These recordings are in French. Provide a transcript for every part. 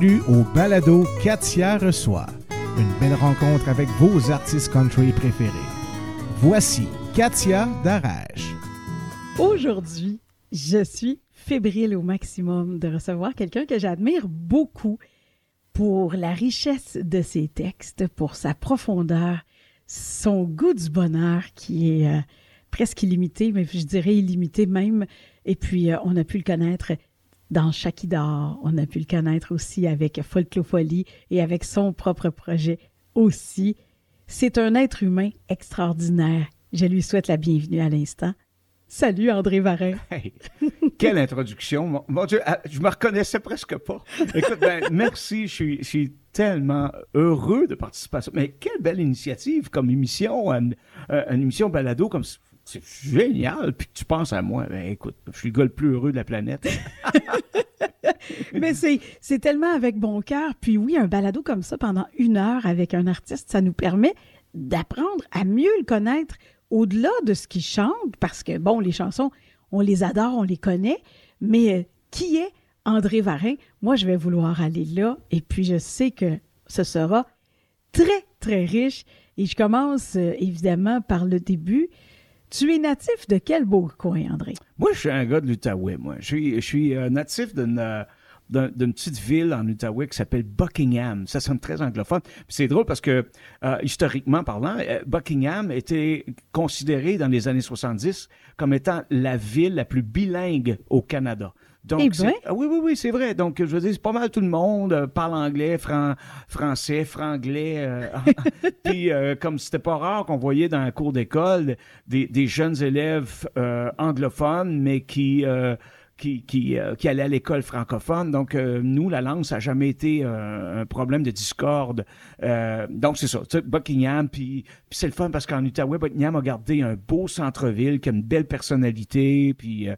Au balado Katia reçoit. Une belle rencontre avec vos artistes country préférés. Voici Katia Darage. Aujourd'hui, je suis fébrile au maximum de recevoir quelqu'un que j'admire beaucoup pour la richesse de ses textes, pour sa profondeur, son goût du bonheur qui est euh, presque illimité, mais je dirais illimité même. Et puis, euh, on a pu le connaître dans Chakidar, on a pu le connaître aussi avec Folklopholie et avec son propre projet aussi. C'est un être humain extraordinaire. Je lui souhaite la bienvenue à l'instant. Salut André Varin. Hey, quelle introduction. Mon, mon Dieu, ah, je me reconnaissais presque pas. Écoute, ben, merci. Je suis, je suis tellement heureux de participer à ça. Mais quelle belle initiative comme émission, une, une émission balado comme c'est génial. Puis tu penses à moi. Ben, écoute, je suis le gars le plus heureux de la planète. Mais c'est, tellement avec bon cœur. Puis oui, un balado comme ça pendant une heure avec un artiste, ça nous permet d'apprendre à mieux le connaître au-delà de ce qu'il chante, parce que, bon, les chansons, on les adore, on les connaît, mais euh, qui est André Varin? Moi, je vais vouloir aller là, et puis je sais que ce sera très, très riche. Et je commence euh, évidemment par le début. Tu es natif de quel beau coin, André? Moi, je suis un gars de l'Outaouais, moi. Je suis, euh, natif d'une euh, d'un- d'une petite ville en Outaouais qui s'appelle Buckingham. Ça sonne très anglophone. C'est drôle parce que, euh, historiquement parlant, Buckingham était considéré dans les années 70 comme étant la ville la plus bilingue au Canada. Donc, Eh c'est- ben. Ah oui, oui, oui, c'est vrai. Donc, je veux dire, c'est pas mal tout le monde euh, parle anglais, fran- français, franglais. euh, puis, euh, comme c'était pas rare qu'on voyait dans la cour d'école des, des jeunes élèves euh, anglophones, mais qui, qui, qui, euh, qui allaient à l'école francophone. Donc, euh, nous, la langue, ça n'a jamais été euh, un problème de discorde. Donc, c'est ça. Buckingham, puis, puis c'est le fun parce qu'en Outaouais, Buckingham a gardé un beau centre-ville qui a une belle personnalité, puis...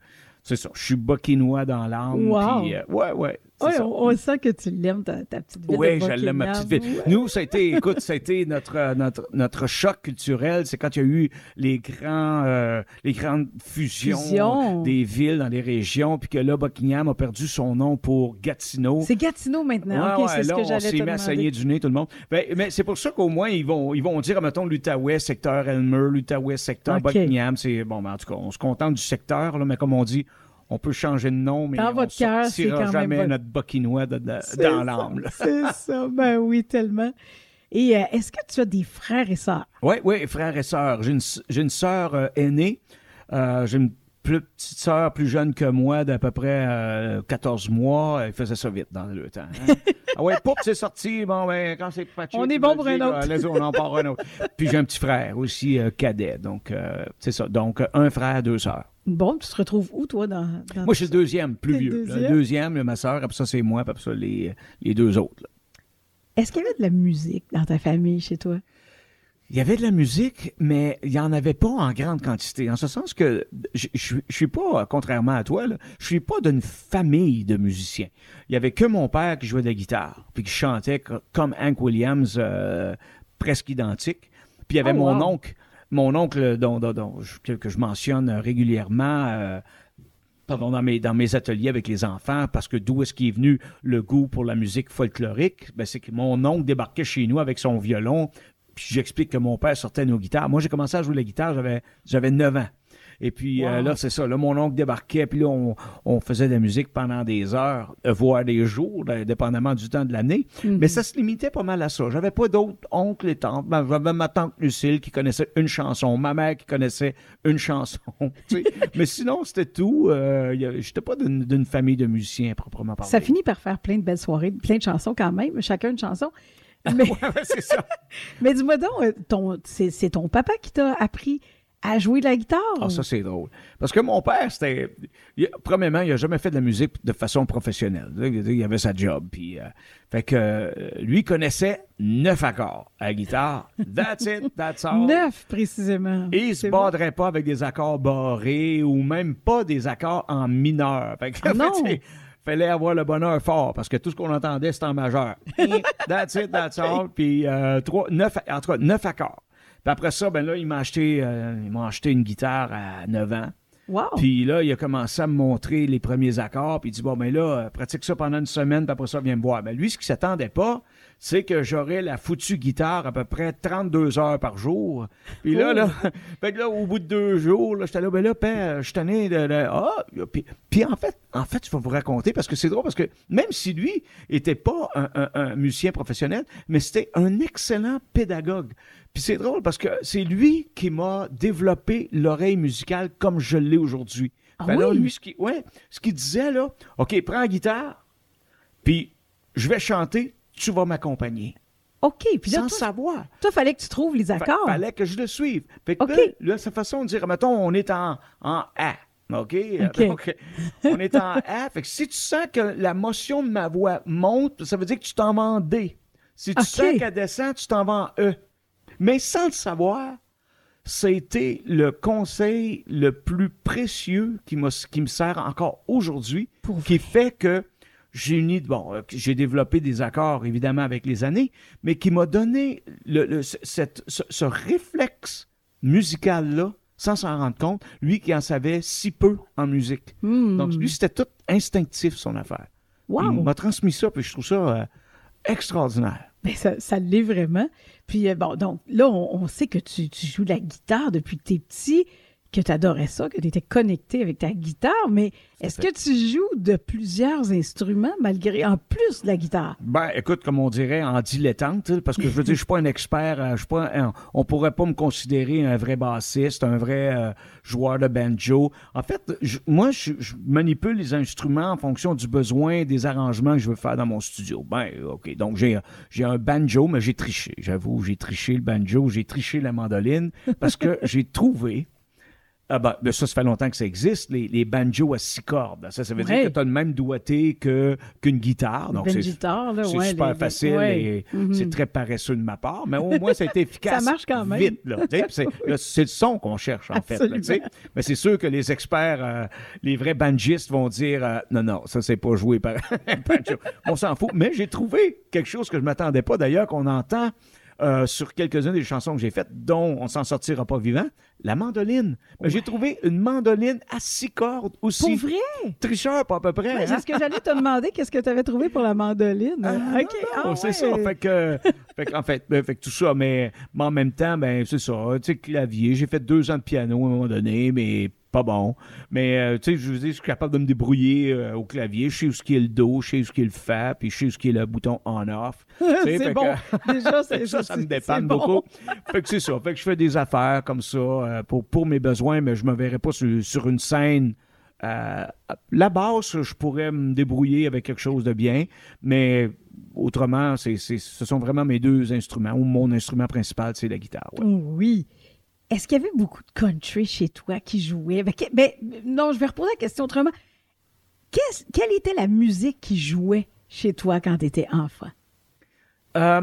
c'est ça, je suis buckinois dans l'âme. Wow. euh, ouais, ouais. Oui, on, on sent que tu l'aimes, ta, ta petite ville. Oui, je l'aime, ma petite ville. Nous, ça a été, écoute, ça a été notre, euh, notre, notre choc culturel. C'est quand il y a eu les, grands, euh, les grandes fusions des villes dans les régions, puis que là, Buckingham a perdu son nom pour Gatineau. C'est Gatineau maintenant. Ouais, ouais, c'est ce que on j'allais te s'est mis à saigner du nez, tout le monde. Ben, mais c'est pour ça qu'au moins, ils vont, ils vont dire, mettons, l'Outaouais, secteur Elmer, l'Outaouais, secteur. Buckingham. C'est, bon, ben, en tout cas, on se contente du secteur, là, mais comme on dit, on peut changer de nom, mais Dans on votre cœur, c'est quand même jamais votre- notre Buckinois de- de- C'est dans l'âme. C'est ça, ben oui, tellement. Et euh, est-ce que tu as des frères et sœurs? Oui, oui, frères et sœurs. J'ai une, une sœur euh, aînée. Euh, j'ai une plus petite sœur plus jeune que moi d'à peu près euh, 14 mois. Elle faisait ça vite dans le temps. hein. ah ouais, poup, c'est sorti. Bon, ben, quand c'est patché, On est bon pour un autre. on en part un autre. Puis j'ai un petit frère aussi, cadet. Donc, c'est ça. Donc, un frère, deux sœurs. Bon, tu te retrouves où, toi, dans. dans Moi, je suis le deuxième, plus vieux. deuxième? Le deuxième, ma sœur, après ça, c'est moi, puis après ça, les, les deux autres. Est-ce qu'il y avait de la musique dans ta famille, chez toi? Il y avait de la musique, mais il n'y en avait pas en grande quantité. En ce sens que je je suis pas, contrairement à toi, là, je suis pas d'une famille de musiciens. Il y avait que mon père qui jouait de la guitare, puis qui chantait co- comme Hank Williams, euh, presque identique. Puis il y avait Oh, mon wow. oncle, mon oncle dont, que, je mentionne régulièrement. euh, dans mes, dans mes ateliers avec les enfants, parce que d'où est-ce qu'il est venu le goût pour la musique folklorique? Ben, c'est que mon oncle débarquait chez nous avec son violon, puis j'explique que mon père sortait nos guitares. Moi, j'ai commencé à jouer la guitare, j'avais, j'avais 9 ans. Et puis euh, là, c'est ça. Là, mon oncle débarquait, puis là, on, on faisait de la musique pendant des heures, euh, voire des jours, dépendamment du temps de l'année. Mhm. Mais ça se limitait pas mal à ça. J'avais pas d'autres oncles et tantes. Ben, J'avais ma tante Lucille qui connaissait une chanson, ma mère qui connaissait une chanson. Mais sinon, c'était tout. Euh, J'étais pas d'une famille de musiciens proprement parlé. Ça finit par faire plein de belles soirées, plein de chansons quand même, chacun une chanson. Mais, Ouais, ça. mais dis-moi donc, c'est ton papa qui t'a appris à jouer de la guitare? Ah, ça, c'est drôle. Parce que mon père, c'était. il- Premièrement, il a jamais fait de la musique de façon professionnelle. Il avait sa job. Puis, euh, fait que euh, lui connaissait neuf accords à la guitare. That's it, that's all. Neuf, précisément. Et il se C'est bon. battrait pas avec des accords barrés ou même pas des accords en mineur. Fait que, Ah non! fallait avoir le bonheur fort parce que tout ce qu'on entendait, c'était en majeur. that's it, that's all. Puis euh, trois, neuf, en tout cas, neuf accords. Puis après ça, ben là, il m'a acheté, euh, il m'a acheté une guitare à 9 ans. Wow. Puis là, il a commencé à me montrer les premiers accords, puis il dit bon ben là, euh, pratique ça pendant une semaine, puis après ça, viens me voir. Ben lui, ce qui s'attendait pas, c'est que j'aurais la foutue guitare à peu près 32 heures par jour. Puis là, Oh. là, fait que là, au bout de deux jours, là, j'étais là, ben là, père, je tanné de, de- ah, puis, puis en fait, en fait, je vais vous raconter parce que c'est drôle parce que même si lui était pas un, un- un musicien professionnel, mais c'était un excellent pédagogue. Puis c'est drôle parce que c'est lui qui m'a développé l'oreille musicale comme je l'ai aujourd'hui. Ah Ben là, oui? lui, ce qu'il ouais, disait, là, OK, prends la guitare, puis je vais chanter, tu vas m'accompagner. OK. Puis là, Sans toi, savoir. toi, fallait que tu trouves les Fa- accords. fallait que je le suive. Fait que OK. là, là, sa façon de dire, mettons, on est en, en A. OK? Donc, on est en A. Fait que si tu sens que la motion de ma voix monte, ça veut dire que tu t'en vas en D. Si tu sens qu'elle descend, tu t'en vas en E. Mais sans le savoir, c'était le conseil le plus précieux qui, qui me sert encore aujourd'hui, qui fait que j'ai uni, bon, euh, j'ai développé des accords évidemment avec les années, mais qui m'a donné le, le- ce- cette- ce, ce réflexe musical-là, sans s'en rendre compte, lui qui en savait si peu en musique. Hmm. Donc lui, c'était tout instinctif son affaire. Wow. Il m'a transmis ça, puis je trouve ça euh, extraordinaire. Ben, ça, ça l'est vraiment. Puis, euh, bon, donc là, on, on sait que tu, tu joues la guitare depuis que tu es petit, que tu adorais ça, que tu étais connecté avec ta guitare, mais est-ce que tu joues de plusieurs instruments malgré, en plus de la guitare? Ben, écoute, comme on dirait, en dilettante, parce que je veux dire, je suis pas un expert, euh, je suis pas, un- on pourrait pas me considérer un vrai bassiste, un vrai euh, joueur de banjo. En fait, je- moi, je, je manipule les instruments en fonction du besoin, des arrangements que je veux faire dans mon studio. Ben, ok, donc j'ai, j'ai un banjo, mais j'ai triché, j'avoue, j'ai triché le banjo, j'ai triché la mandoline, parce que j'ai trouvé ah ben, ben ça, ça fait longtemps que ça existe, les, les banjos à six cordes. Ça, ça veut Ouais. dire que tu as le même doigté que, qu'une guitare. Donc, Ben, c'est, guitare, là, c'est ouais, super les- facile ouais. et Mhm. c'est très paresseux de ma part, mais au moins ça a été efficace. Ça marche quand même. Vite, là. C'est, le son qu'on cherche, en fait. là, mais c'est sûr que les experts, euh, les vrais banjistes vont dire euh, non, non, ça, c'est pas joué par un banjo. On s'en fout. Mais j'ai trouvé quelque chose que je m'attendais pas, d'ailleurs, qu'on entend. Euh, sur quelques-unes des chansons que j'ai faites, dont On s'en sortira pas vivant, la mandoline. Mais j'ai trouvé une mandoline à six cordes aussi. Pour vrai? Tricheur, pas à peu près. Ouais, hein? c'est ce que j'allais te demander. Qu'est-ce que tu avais trouvé pour la mandoline? Ah, OK. non, Ah, c'est ouais. ça. Fait que, fait que, en fait, ben, fait que tout ça, mais, mais en même temps, ben, c'est ça. Tu sais, clavier. J'ai fait deux ans de piano à un moment donné, mais pas bon. Mais, euh, tu sais, je je suis capable de me débrouiller euh, au clavier. Je sais où ce qui est le do, je sais où ce qui est le fa, puis je sais où ce qui est le bouton on-off. C'est que- bon. Déjà, c'est ça, ça me dépanne bon. beaucoup. Fait que c'est ça. Fait que je fais des affaires comme ça euh, pour, pour mes besoins, mais je me verrais pas sur, sur une scène. La basse, je pourrais me débrouiller avec quelque chose de bien, mais autrement, c'est, c'est- ce sont vraiment mes deux instruments, ou mon instrument principal, c'est la guitare. ouais. Oui. Est-ce qu'il y avait beaucoup de country chez toi qui jouait? Ben, que- ben, non, je vais reposer la question autrement. Quelle était la musique qui jouait chez toi quand tu étais enfant? Euh,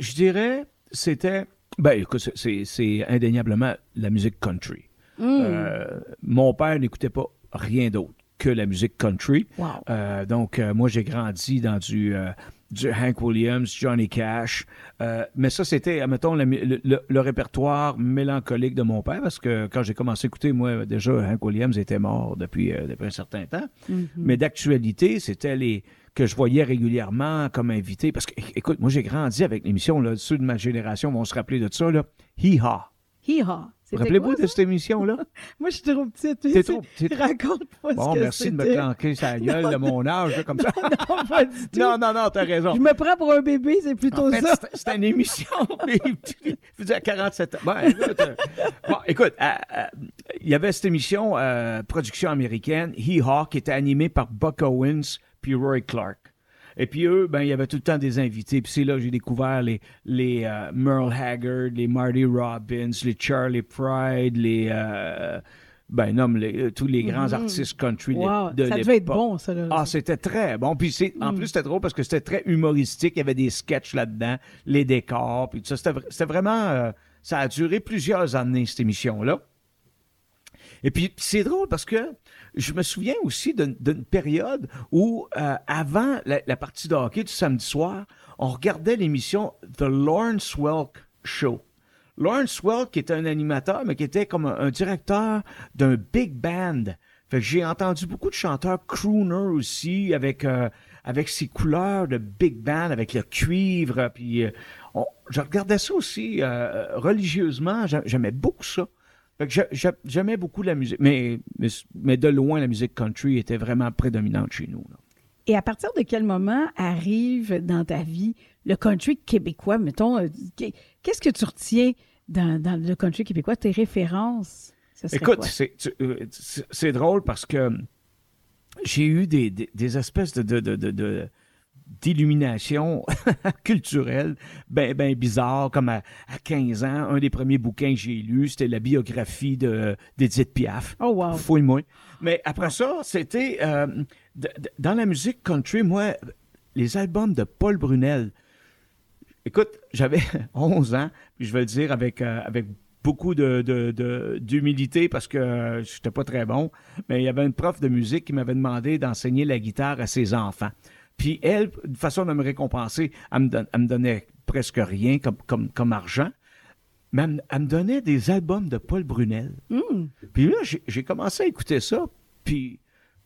je dirais, c'était. Ben, écoute, c'est- indéniablement la musique country. Hmm. Euh, mon père n'écoutait pas rien d'autre que la musique country. Wow. Euh, donc, moi, j'ai grandi dans du, du Hank Williams, Johnny Cash. Euh, mais ça, c'était, admettons, le, le- le- répertoire mélancolique de mon père, parce que quand j'ai commencé à écouter, moi, déjà, Hank Williams était mort depuis, euh, depuis un certain temps. Mhm. Mais d'actualité, c'était les que je voyais régulièrement comme invité. Parce que, écoute, moi, j'ai grandi avec l'émission, là, ceux de ma génération vont se rappeler de ça, là. Hee-ha. Hee-haw. Rappelez-vous de cette émission-là? Moi, je suis trop petite. T'es c'est- trop petite. Raconte-moi Bon, ce que merci de me clanquer sa gueule de mon âge, là, comme ça. Non, pas du tout. non, non, non, t'as raison. Je me prends pour un bébé, c'est plutôt En fait, ça. c'était une émission. je à 47 ans. Bon, écoute, euh, bon, écoute, euh, euh, il y avait cette émission, production américaine, Hee Haw, qui était animée par Buck Owens puis Roy Clark. Et puis eux, ben, il y avait tout le temps des invités. Puis c'est là que j'ai découvert les, les euh, Merle Haggard, les Marty Robbins, les Charlie Pride, les... euh, ben, nomme les- euh, tous les grands artistes country de Wow, l'ép- de ça devait être bon, ça. Là. Ah, c'était très bon. Puis c'est, en Mm. plus, c'était drôle parce que c'était très humoristique. Il y avait des sketchs là-dedans, les décors, puis tout ça. C'était, vra- c'était vraiment... euh, ça a duré plusieurs années, cette émission-là. Et puis, c'est drôle parce que je me souviens aussi d'une, période où, euh, avant la, partie de hockey du samedi soir, on regardait l'émission The Lawrence Welk Show. Lawrence Welk, qui était un animateur, mais qui était comme un, directeur d'un big band. Fait que j'ai entendu beaucoup de chanteurs crooner aussi, avec, euh, avec ces couleurs de big band, avec le cuivre. Puis euh, je regardais ça aussi euh, religieusement. J'a- J'aimais beaucoup ça. J'aimais beaucoup la musique. Mais, mais, mais de loin, la musique country était vraiment prédominante chez nous. là. Et à partir de quel moment arrive dans ta vie le country québécois, mettons, euh, qu'est- qu'est-ce que tu retiens dans, dans le country québécois, tes références? Écoute, c'est euh, c'est drôle parce que j'ai eu des, des, des espèces de, de, de, de- de- d'illumination culturelle ben, ben bizarre, comme à, à 15 ans, un des premiers bouquins que j'ai lu, c'était la biographie de, d'Edith Piaf. Oh wow! Fouille-moi. Mais après ça, c'était euh, dans la musique country, moi, les albums de Paul Brunel. Écoute, j'avais 11 ans, puis je vais le dire avec, euh, avec beaucoup de, de- de- d'humilité parce que euh, j'étais pas très bon, mais il y avait une prof de musique qui m'avait demandé d'enseigner la guitare à ses enfants. Puis elle, de façon de me récompenser, elle me, don- elle me donnait presque rien comme, comme, comme argent, mais elle, me- elle me donnait des albums de Paul Brunel. Hmm. Puis là, j'ai commencé à écouter ça, puis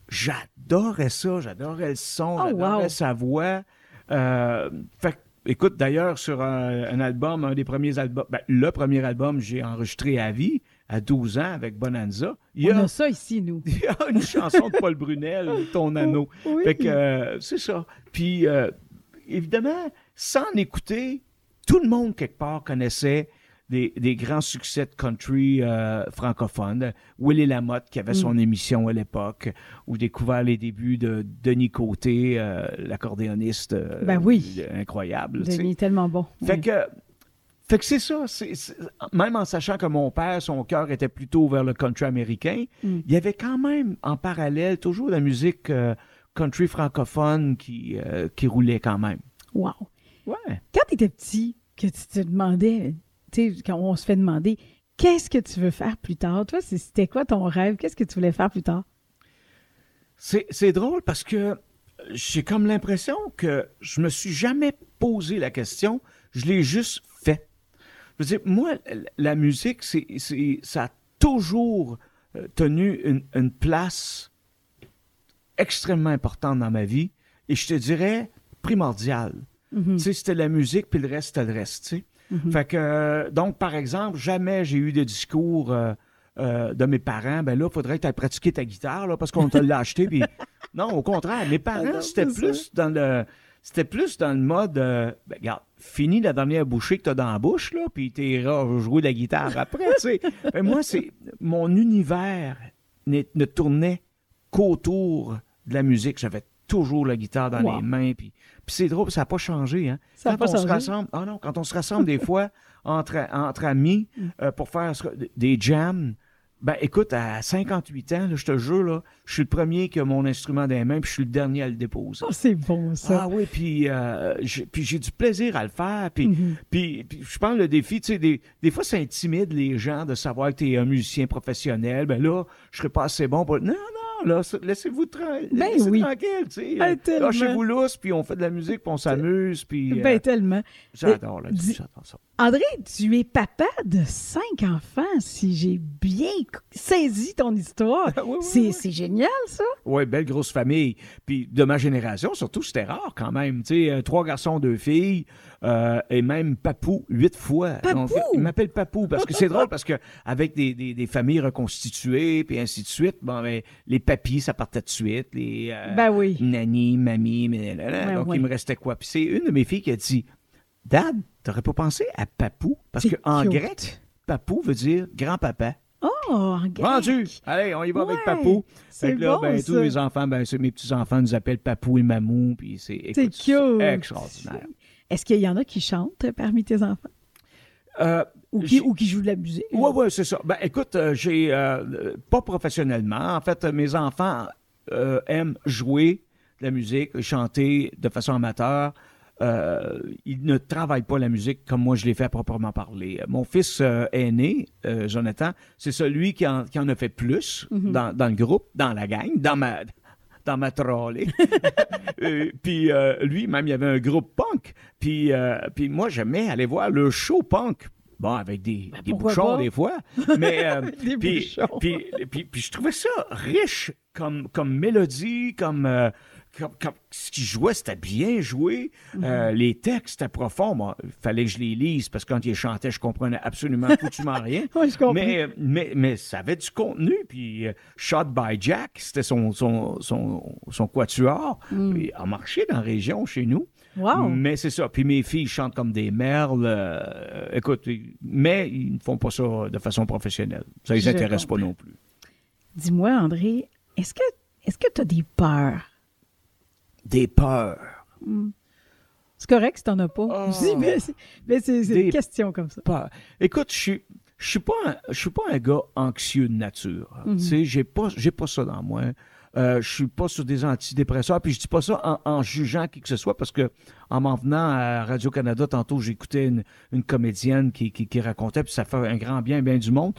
j'adorais ça, j'adorais le son, Oh, j'adorais wow. sa voix. Euh, fait que, écoute, d'ailleurs, sur un, un album, un des premiers albums, ben, le premier album, j'ai enregistré à vie, à 12 ans, avec Bonanza. Il y On a, a ça ici, nous. il y a une chanson de Paul Brunel, Ton anneau. Oui. Fait que, euh, c'est ça. Puis, euh, évidemment, sans l'écouter, tout le monde, quelque part, connaissait des, des grands succès de country euh, francophones. Willie Lamotte, qui avait son émission à l'époque, ou découvert les débuts de Denis Côté, euh, l'accordéoniste Ben oui. incroyable. Denis tellement bon. Fait Oui. que, fait que c'est ça. c'est- c'est- même en sachant que mon père, son cœur était plutôt vers le country américain, Mm. il y avait quand même en parallèle toujours la musique euh, country francophone qui, euh, qui roulait quand même. Wow! Ouais. Quand tu étais petit, que tu te demandais, tu sais, quand on se fait demander, qu'est-ce que tu veux faire plus tard? Toi, c'était quoi ton rêve? Qu'est-ce que tu voulais faire plus tard? C'est c'est drôle parce que j'ai comme l'impression que je me suis jamais posé la question, je l'ai juste. Je veux dire, moi, la musique, c'est, c'est- ça a toujours euh, tenu une, une place extrêmement importante dans ma vie et je te dirais primordiale. Mhm. Tu sais, c'était la musique, puis le reste, c'était le reste, tu sais. Mhm. Fait que, euh, donc, par exemple, jamais j'ai eu de discours euh, euh, de mes parents, ben là, il faudrait que tu ailles pratiquer ta guitare, là, parce qu'on te l'a acheté, puis... Non, au contraire, mes Ah parents, non, c'était plus dans le... C'était plus dans le mode, ben, regarde, finis la dernière bouchée que tu as dans la bouche, là, puis tu iras jouer de la guitare après, tu sais. Ben, moi, c'est... Mon univers ne tournait qu'autour de la musique. J'avais toujours la guitare dans Wow. les mains, puis... Puis c'est drôle, ça n'a pas changé, hein. Ça a quand pas on se changé? rassemble, ah non, quand on se rassemble des fois entre, entre amis Mm. euh, pour faire des jams, ben écoute, à 58 ans, là, je te jure, là, je suis le premier qui a mon instrument dans les mains, puis je suis le dernier à le déposer. Oh, c'est bon, ça. Ah oui, puis, euh, j'ai- du plaisir à le faire. Puis, puis, puis je pense le défi, tu sais, des, des fois, ça intimide les gens de savoir que tu es un musicien professionnel. Ben là, je serais pas assez bon pour. Non, non, là, laissez-vous tra- Ben laissez oui. tranquille, tu sais. Ah, Euh. Lâchez-vous lousse, puis on fait de la musique, puis on s'amuse, puis. euh, Ben, tellement. j'adore, là, dis- j'adore ça. André, tu es papa de cinq enfants, si j'ai bien saisi ton histoire. Oui, oui, c'est oui. c'est génial, ça. Oui, belle grosse famille. Puis de ma génération, surtout, c'était rare quand même. Tu sais, euh, trois garçons, deux filles, euh, et même Papou huit fois. Papou! il m'appelle Papou parce que c'est drôle parce que avec des, des- des familles reconstituées, puis ainsi de suite, bon, ben, les papis, ça partait de suite. Les euh, Ben oui. nani, mamie, mais, là, là, Ouais, donc il me restait quoi? Puis c'est une de mes filles qui a dit Dad, t'aurais pas pensé à Papou? Parce qu'en grec, Papou veut dire grand-papa. Oh, en grec. Vendu! Allez, on y va avec Papou. c'est Fait que là, bon, ben, ça. tous les enfants, ben, mes petits-enfants nous appellent Papou et Mamou, puis c'est cute. extraordinaire. Est-ce qu'il y en a qui chantent parmi tes enfants? Euh, Ou qui, j'ai- ou qui jouent de la musique? Ouais, ouais, c'est ça. Ben, écoute, euh, j'ai euh, pas professionnellement. En fait, mes enfants aiment jouer de la musique, chanter de façon amateur. Euh, ils ne travaillent pas la musique comme moi je l'ai fait à proprement parler. Mon fils euh, aîné, euh, Jonathan, c'est celui qui en, qui en a fait plus Mhm. dans, dans le groupe, dans la gang, dans ma dans ma trolley. Puis euh, lui, même, il y avait un groupe punk. Puis, euh, puis moi, j'aimais aller voir le show punk Bon, avec des, Ben, des bouchons pas? des fois. Mais, euh, Des puis, bouchons. puis, puis- puis je trouvais ça riche comme, comme mélodie, comme, euh, comme, comme- ce qu'il jouait, c'était bien joué. Mhm. Euh, les textes étaient profonds. Moi, il fallait que je les lise parce que quand il chantait, je comprenais absolument foutument rien. Oui, je comprends. Mais, mais, mais ça avait du contenu. Puis euh, Shot by Jack, c'était son, son, son, son quatuor. Il a marché dans la région chez nous. Mm. Wow. Mais c'est ça. Puis mes filles chantent comme des merles. euh, écoute, mais ils ne font pas ça de façon professionnelle. Ça les Je intéresse pas non plus. Dis-moi, André, est-ce que est-ce que tu as des peurs? Des peurs. C'est correct si t'en as pas. Oh. Je dis, mais c'est, mais c'est- c'est Des- une question comme ça. Peurs. Écoute, je suis. Je suis pas un, je suis pas un gars anxieux de nature. Mhm. Tu sais, j'ai pas j'ai pas ça dans moi. Euh, je suis pas sur des antidépresseurs, puis je dis pas ça en, en jugeant qui que ce soit, parce que en m'en venant à Radio-Canada, tantôt, j'écoutais une, une comédienne qui, qui, qui racontait, puis ça fait un grand bien, bien du monde.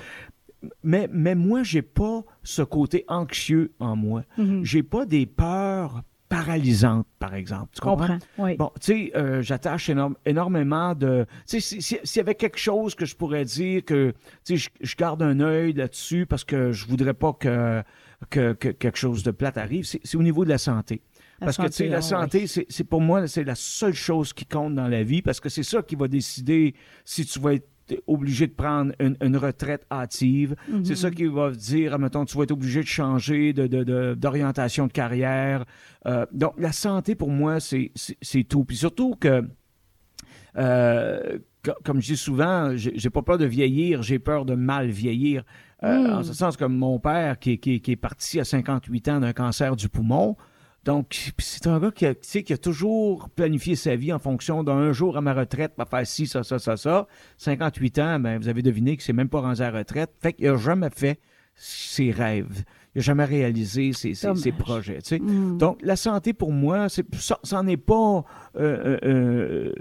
Mais, mais moi, j'ai pas ce côté anxieux en moi. Mhm. J'ai pas des peurs paralysantes, par exemple. Tu comprends? comprends. Oui. Bon, tu sais, euh, j'attache énorme- énormément de. Tu sais, si- si- s'il y avait quelque chose que je pourrais dire que, tu sais, je, je garde un œil là-dessus parce que je voudrais pas que, que, que quelque chose de plate arrive, c'est au niveau de la santé. La Parce que, tu sais, la santé, c'est c'est pour moi, c'est la seule chose qui compte dans la vie parce que c'est ça qui va décider si tu vas être obligé de prendre une, une retraite hâtive. Mhm. C'est ça qui va dire, admettons, tu vas être obligé de changer de- de- de- d'orientation de, carrière. Euh, donc, la santé, pour moi, c'est tout. Puis surtout que, euh, co- comme je dis souvent, j'ai j'ai pas peur de vieillir, j'ai peur de mal vieillir. Euh, Mm. En ce sens, comme mon père qui, qui- qui est parti à 58 ans d'un cancer du poumon, donc, c'est un gars qui a, qui a toujours planifié sa vie en fonction d'un jour à ma retraite, va faire ci, ça, ça, ça, ça. 58 ans, ben, vous avez deviné qu'il s'est même pas rendu à la retraite. Fait qu'il n'a jamais fait ses rêves. Il n'a jamais réalisé ses, ses- ses projets. tu sais. Mm. Donc, la santé, pour moi, c'est, ça, ça n'est pas euh, euh, euh,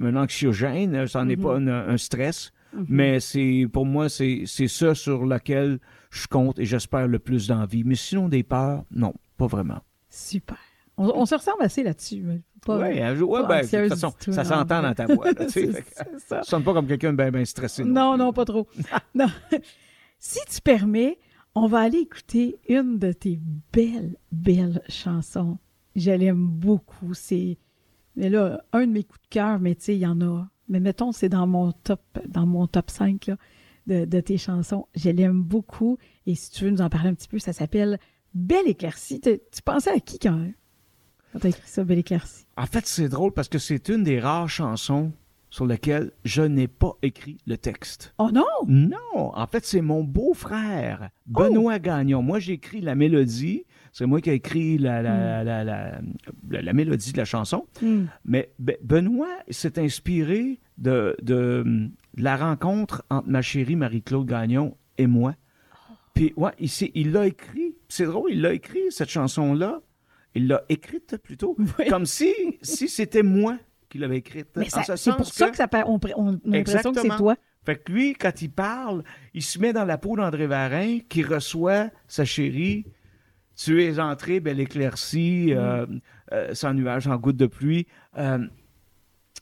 un anxiogène, ça n'est pas un, un stress, Mhm. mais c'est pour moi, c'est, c'est ça sur lequel je compte et j'espère le plus d'envie. Mais sinon, des peurs, non, pas vraiment. Super. On, on se ressemble assez là-dessus. Oui, ouais, pas ben, de toute façon, tout, ça s'entend dans ta voix. Là, tu tu sonnes pas comme quelqu'un de bien, stressé. Non, non, pas trop. non. Si tu permets, on va aller écouter une de tes belles, belles chansons. Je l'aime beaucoup. C'est mais là, un de mes coups de cœur, mais tu sais, il y en a. Mais mettons, c'est dans mon top, dans mon top 5 là, de, de tes chansons. Je l'aime beaucoup. Et si tu veux nous en parler un petit peu, ça s'appelle Belle éclaircie. Tu, tu pensais à qui quand, quand tu as écrit ça, Belle éclaircie? En fait, c'est drôle parce que c'est une des rares chansons sur lesquelles je n'ai pas écrit le texte. Oh non! Non, en fait, c'est mon beau-frère, Benoît Gagnon. Moi, j'ai écrit la mélodie. C'est moi qui ai écrit la, la, la, la- la- mélodie de la chanson. Hmm. Mais Be- Benoît s'est inspiré de, de, de la rencontre entre ma chérie Marie-Claude Gagnon et moi. Puis, ouais, il l'a écrit. C'est drôle, il l'a écrit, cette chanson-là. Il l'a écrite plutôt. Oui. Comme si, si c'était moi qui l'avais écrite. Mais ce c'est pour ça que ça on, on a l'impression que c'est toi. Fait que lui, quand il parle, il se met dans la peau d'André Varin, qui reçoit sa chérie. Tu es entré, belle éclaircie, euh, euh, sans nuage, sans goutte de pluie. Euh,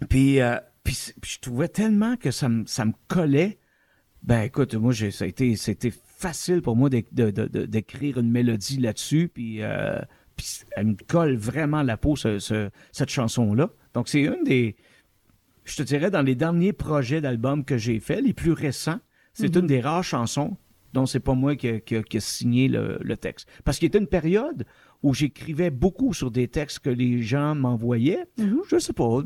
puis, puis, puis je trouvais tellement que ça me, ça me collait. Ben écoute, moi, j'ai, ça a été, c'était facile pour moi d'écrire une mélodie là-dessus. Puis, euh, puis elle me colle vraiment la peau, ce- ce- cette chanson-là. Donc, c'est une des, je te dirais, dans les derniers projets d'albums que j'ai faits, les plus récents, c'est Mhm. une des rares chansons dont c'est pas moi qui a, qui a- qui a signé le, le texte. Parce qu'il y était une période où j'écrivais beaucoup sur des textes que les gens m'envoyaient. Mhm. Je sais pas.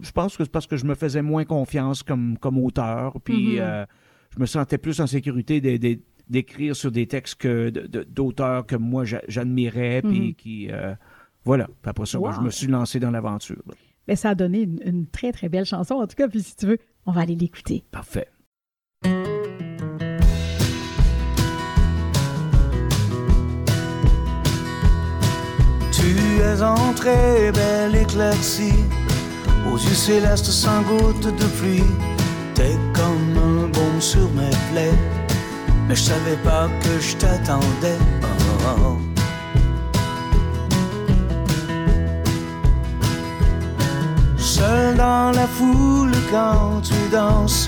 Je pense que c'est parce que je me faisais moins confiance comme, comme auteur. Puis Mhm. euh, je me sentais plus en sécurité d'é- d'écrire sur des textes que d'auteurs que moi j'a- j'admirais. Puis Mhm. qui. euh, voilà. Puis après ça, ben, Wow. je me suis lancé dans l'aventure. Mais ça a donné une, une très, très belle chanson. En tout cas, puis si tu veux, on va aller l'écouter. Parfait. Tu es entrée, belle éclaircie, aux yeux célestes sans goutte de pluie. T'es comme un baume sur mes plaies, mais je savais pas que je t'attendais. Seul dans la foule quand tu danses,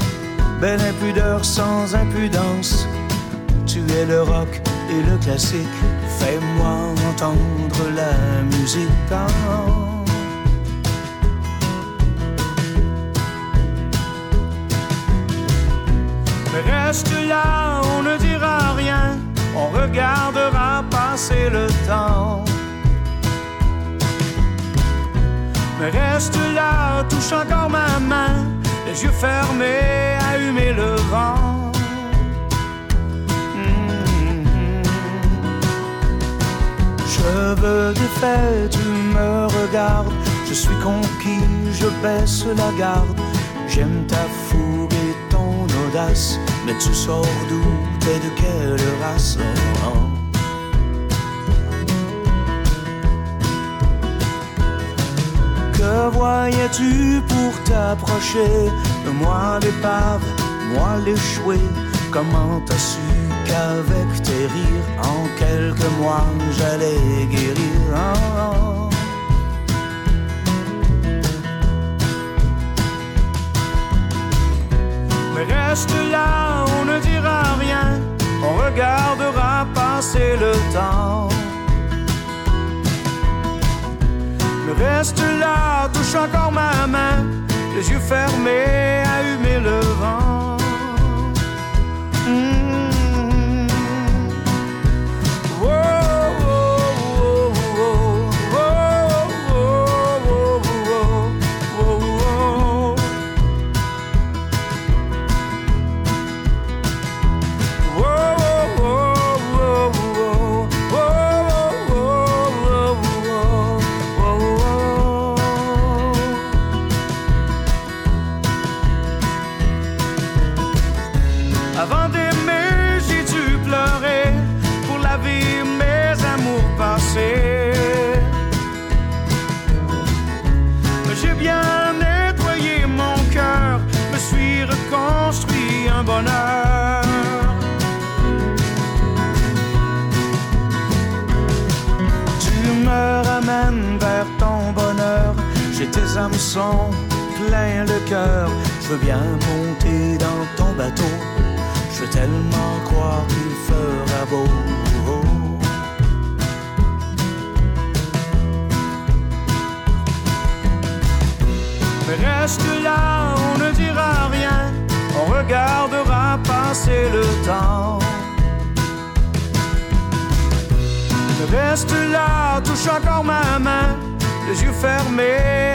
belle impudeur sans impudence. Tu es le rock et le classique, fais-moi entendre la musique. Mais reste là, on ne dira rien, on regardera passer le temps. Mais reste là, touche encore ma main, les yeux fermés, à le vent. Mm-hmm. Cheveux défaits, tu me regardes, je suis conquis, je baisse la garde. J'aime ta fougue mais tu sors d'où, t'es de quelle race? Oh. Que voyais-tu pour t'approcher? De moi l'épave, moi l'échoué Comment t'as su qu'avec tes rires, en quelques mois, j'allais guérir Ah. Reste là, on ne dira rien, on regardera passer le temps. Reste là, touche encore ma main, les yeux fermés, à humer le vent. Le cœur. Je veux bien monter dans ton bateau, je veux tellement croire qu'il fera beau. Mais reste là, on ne dira rien, on regardera passer le temps. Reste là, touche encore ma main, les yeux fermés,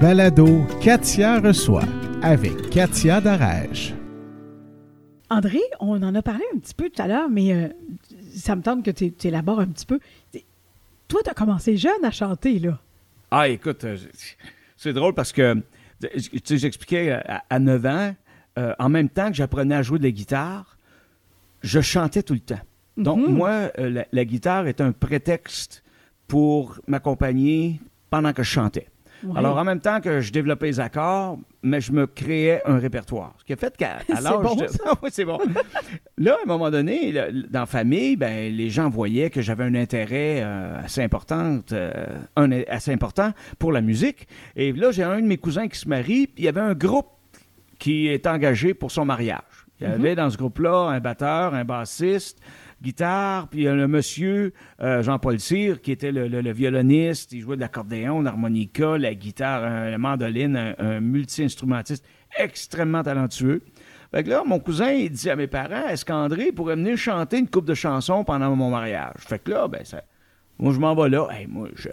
balado Katia reçoit avec Katia Darèche. André, on en a parlé un petit peu tout à l'heure, mais euh, ça me tente que tu élabores un petit peu. Toi, tu as commencé jeune à chanter, là. Ah, écoute, euh, c'est drôle parce que, tu sais, j'expliquais à, à 9 ans, euh, en même temps que j'apprenais à jouer de la guitare, je chantais tout le temps. Donc, Mhm. moi, la, la guitare est un prétexte pour m'accompagner pendant que je chantais. Alors, en même temps que je développais les accords, mais je me créais un répertoire. Ce qui a fait qu'à à C'est l'âge bon, de... ça. Oui, c'est bon. Là, à un moment donné, là, dans la famille, ben, les gens voyaient que j'avais un intérêt euh, assez, important, euh, un, assez important pour la musique. Et là, j'ai un de mes cousins qui se marie, puis il y avait un groupe qui est engagé pour son mariage. Il y avait dans ce groupe-là un batteur, un bassiste, guitare, puis le monsieur euh, Jean-Paul Cyr qui était le, violoniste, il jouait de l'accordéon, l'harmonica, la guitare, la mandoline, un, multi-instrumentiste extrêmement talentueux. Fait que là, mon cousin, il dit à mes parents, est-ce qu'André pourrait venir chanter une coupe de chansons pendant mon mariage? Fait que là, ben, ça, moi, je m'en vais là. Hey, moi, je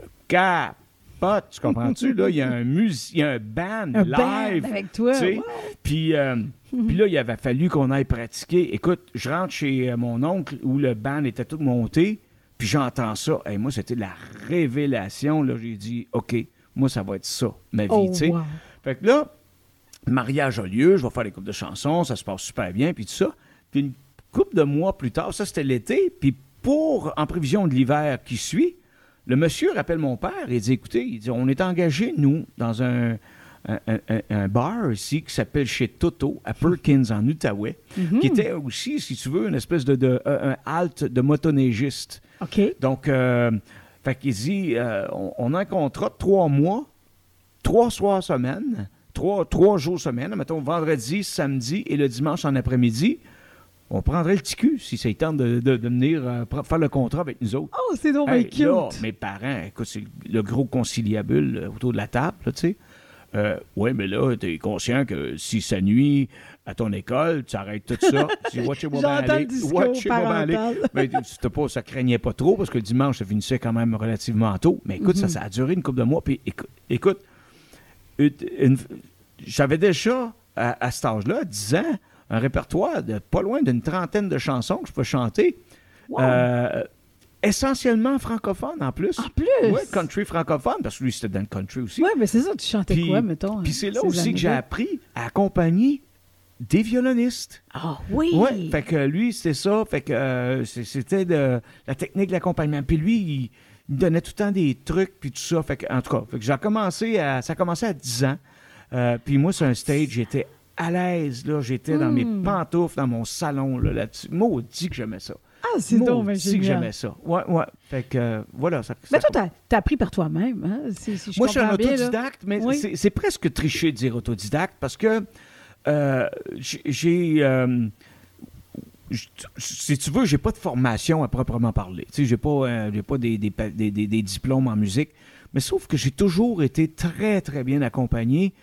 tu comprends-tu? là, il y a un mus- il y a un band Un live. band avec toi. tu sais. ouais. Puis, euh, puis là, il avait fallu qu'on aille pratiquer. Écoute, je rentre chez euh, mon oncle où le band était tout monté, puis j'entends ça. Et moi, c'était la révélation. Là, j'ai dit, OK, moi, ça va être ça, ma vie, Oh, tu sais. wow. Fait que là, mariage a lieu, je vais faire des coupes de chansons, ça se passe super bien, puis tout ça. Puis une couple de mois plus tard, ça c'était l'été, puis pour, en prévision de l'hiver qui suit, le monsieur rappelle mon père et dit, écoutez, il dit, on est engagé, nous, dans un, un, un- un bar ici qui s'appelle chez Toto, à Perkins, en Outaouais, Mhm. qui était aussi, si tu veux, une espèce de, de- un halte de motoneigiste. OK. Donc, euh, fait qu'il dit, euh, on, on a un contrat de trois mois, trois soirs semaine, trois, trois jours semaine, mettons vendredi, samedi et le dimanche en après-midi. On prendrait le TQ si ça tente de, de, de venir euh, faire le contrat avec nous autres. Oh, c'est donc Hey, cute. là, mes parents, écoute, c'est le gros conciliabule euh, autour de la table, tu sais. Euh, oui, mais là, tu es conscient que si ça nuit à ton école, tu arrêtes tout ça. tu dis, watch it, moi, J'entends aller. aller. Mais pas, ça craignait pas trop parce que le dimanche, ça finissait quand même relativement tôt. Mais écoute, Mhm. ça, ça a duré une couple de mois. Puis écou- écoute, une- j'avais déjà, à, à cet âge-là, 10 ans, un répertoire de pas loin d'une trentaine de chansons que je peux chanter. Wow. Euh, essentiellement francophone en plus. En plus? Ouais, country francophone, parce que lui, c'était dans le country aussi. Ouais, mais c'est ça, tu chantais Puis- quoi, mettons? Puis euh, c'est là aussi que j'ai appris à accompagner des violonistes. Ah oui! Ouais, fait que lui, c'était ça. Fait que euh, c'était de la technique de l'accompagnement. Puis lui, il, il me donnait tout le temps des trucs, puis tout ça. Fait que, en tout cas, fait que j'ai commencé à, ça a commencé à 10 ans. Euh, puis moi, sur un stage, j'étais à l'aise, là. J'étais dans mes Hmm. pantoufles, dans mon salon, là, là-dessus. Maudit que j'aimais ça. Ah, c'est donc Maudit que j'aimais ça. Ouais, ouais. Fait que, euh, voilà. Ça, Mais ça- toi, t'as, t'as appris par toi-même, hein? Si, si je moi, je suis un là. autodidacte, mais Oui. c'est- c'est presque triché de dire autodidacte parce que euh, j'ai- euh, si tu veux, j'ai pas de formation à proprement parler. Tu sais, j'ai pas, j'ai pas des, des- des- des diplômes en musique, mais sauf que j'ai toujours été très, très bien accompagné,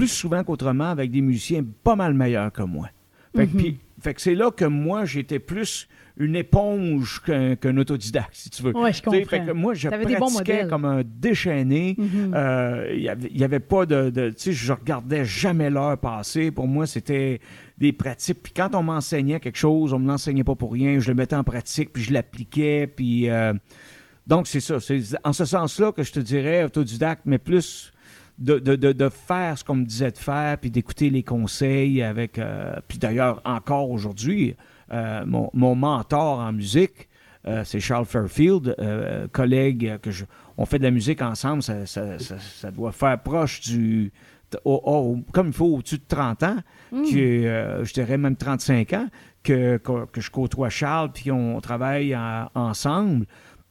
plus souvent qu'autrement, avec des musiciens pas mal meilleurs que moi. Fait que, Mhm. puis- fait que c'est là que moi, j'étais plus une éponge qu'un autodidacte, si tu veux. Je comprends. Fait que moi, je T'avais des bons pratiquais comme un déchaîné. Mhm. Euh, Il avait, il y avait pas de. de- tu sais, je regardais jamais l'heure passer. Pour moi, c'était des pratiques. Puis quand on m'enseignait quelque chose, on ne me l'enseignait pas pour rien. Je le mettais en pratique, puis je l'appliquais. Puis. euh, donc, c'est ça. C'est en ce sens-là que je te dirais autodidacte, mais plus. De, de- de- de faire ce qu'on me disait de faire, puis d'écouter les conseils avec... euh, puis d'ailleurs, encore aujourd'hui, euh, mon, mon mentor en musique, euh, c'est Charles Fairfield, collègue que je, on fait de la musique ensemble, ça, ça- ça- ça doit faire proche du, au- au- comme il faut au-dessus de 30 ans, Hmm. que, je dirais même 35 ans, que, que, que je côtoie Charles, puis on travaille en- ensemble.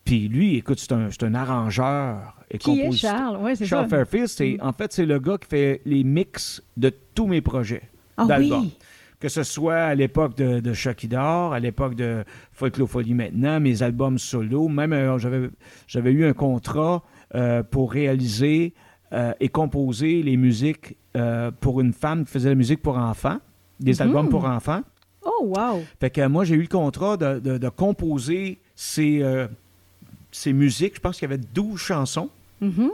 Puis lui, écoute, c'est un, c'est un arrangeur et Qui est. Charles? Oui, c'est Charles ça. Fairfield, c'est, Mm. en fait, c'est le gars qui fait les mix de tous mes projets Ah d'albums. oui! Que ce soit à l'époque de, de Chucky Dor, à l'époque de Folklofolie maintenant, mes albums solo, même euh, j'avais, j'avais eu un contrat euh, pour réaliser euh, et composer les musiques pour une femme qui faisait la musique pour enfants, des Mhm. albums pour enfants. Oh, wow! Fait que moi, j'ai eu le contrat de, de- de composer ces, ces musiques. Je pense qu'il y avait 12 chansons. Mhm.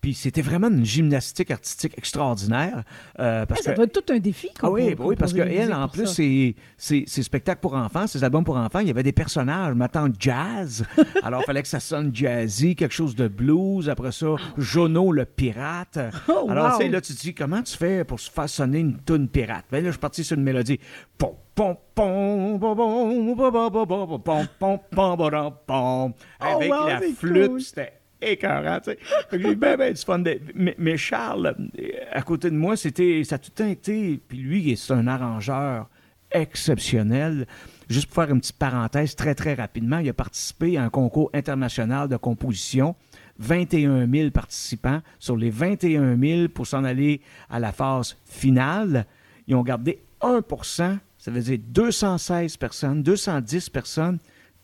Puis c'était vraiment une gymnastique artistique extraordinaire. euh, parce Eh, ça que doit être tout un défi. ah oui, oui, parce qu'elle, en plus, ses, ses, ses spectacles pour enfants, ses albums pour enfants, il y avait des personnages, ma tante jazz. Alors, il fallait que ça sonne jazzy, quelque chose de blues. Après ça, Jono le pirate. Oh, Alors, wow. tu sais, là, tu te dis, comment tu fais pour se faire sonner une toune pirate? Ben là, je suis parti sur une mélodie. Pom, avec la flûte, c'était écœurant, tu sais. Du fun. Mais, Charles, à côté de moi, ça a tout été, puis lui, c'est un arrangeur exceptionnel. Juste pour faire une petite parenthèse, très, très rapidement, il a participé à un concours international de composition. 21 000 participants. Sur les 21 000, pour s'en aller à la phase finale, ils ont gardé 1% ça veut dire 216 personnes, 210 personnes,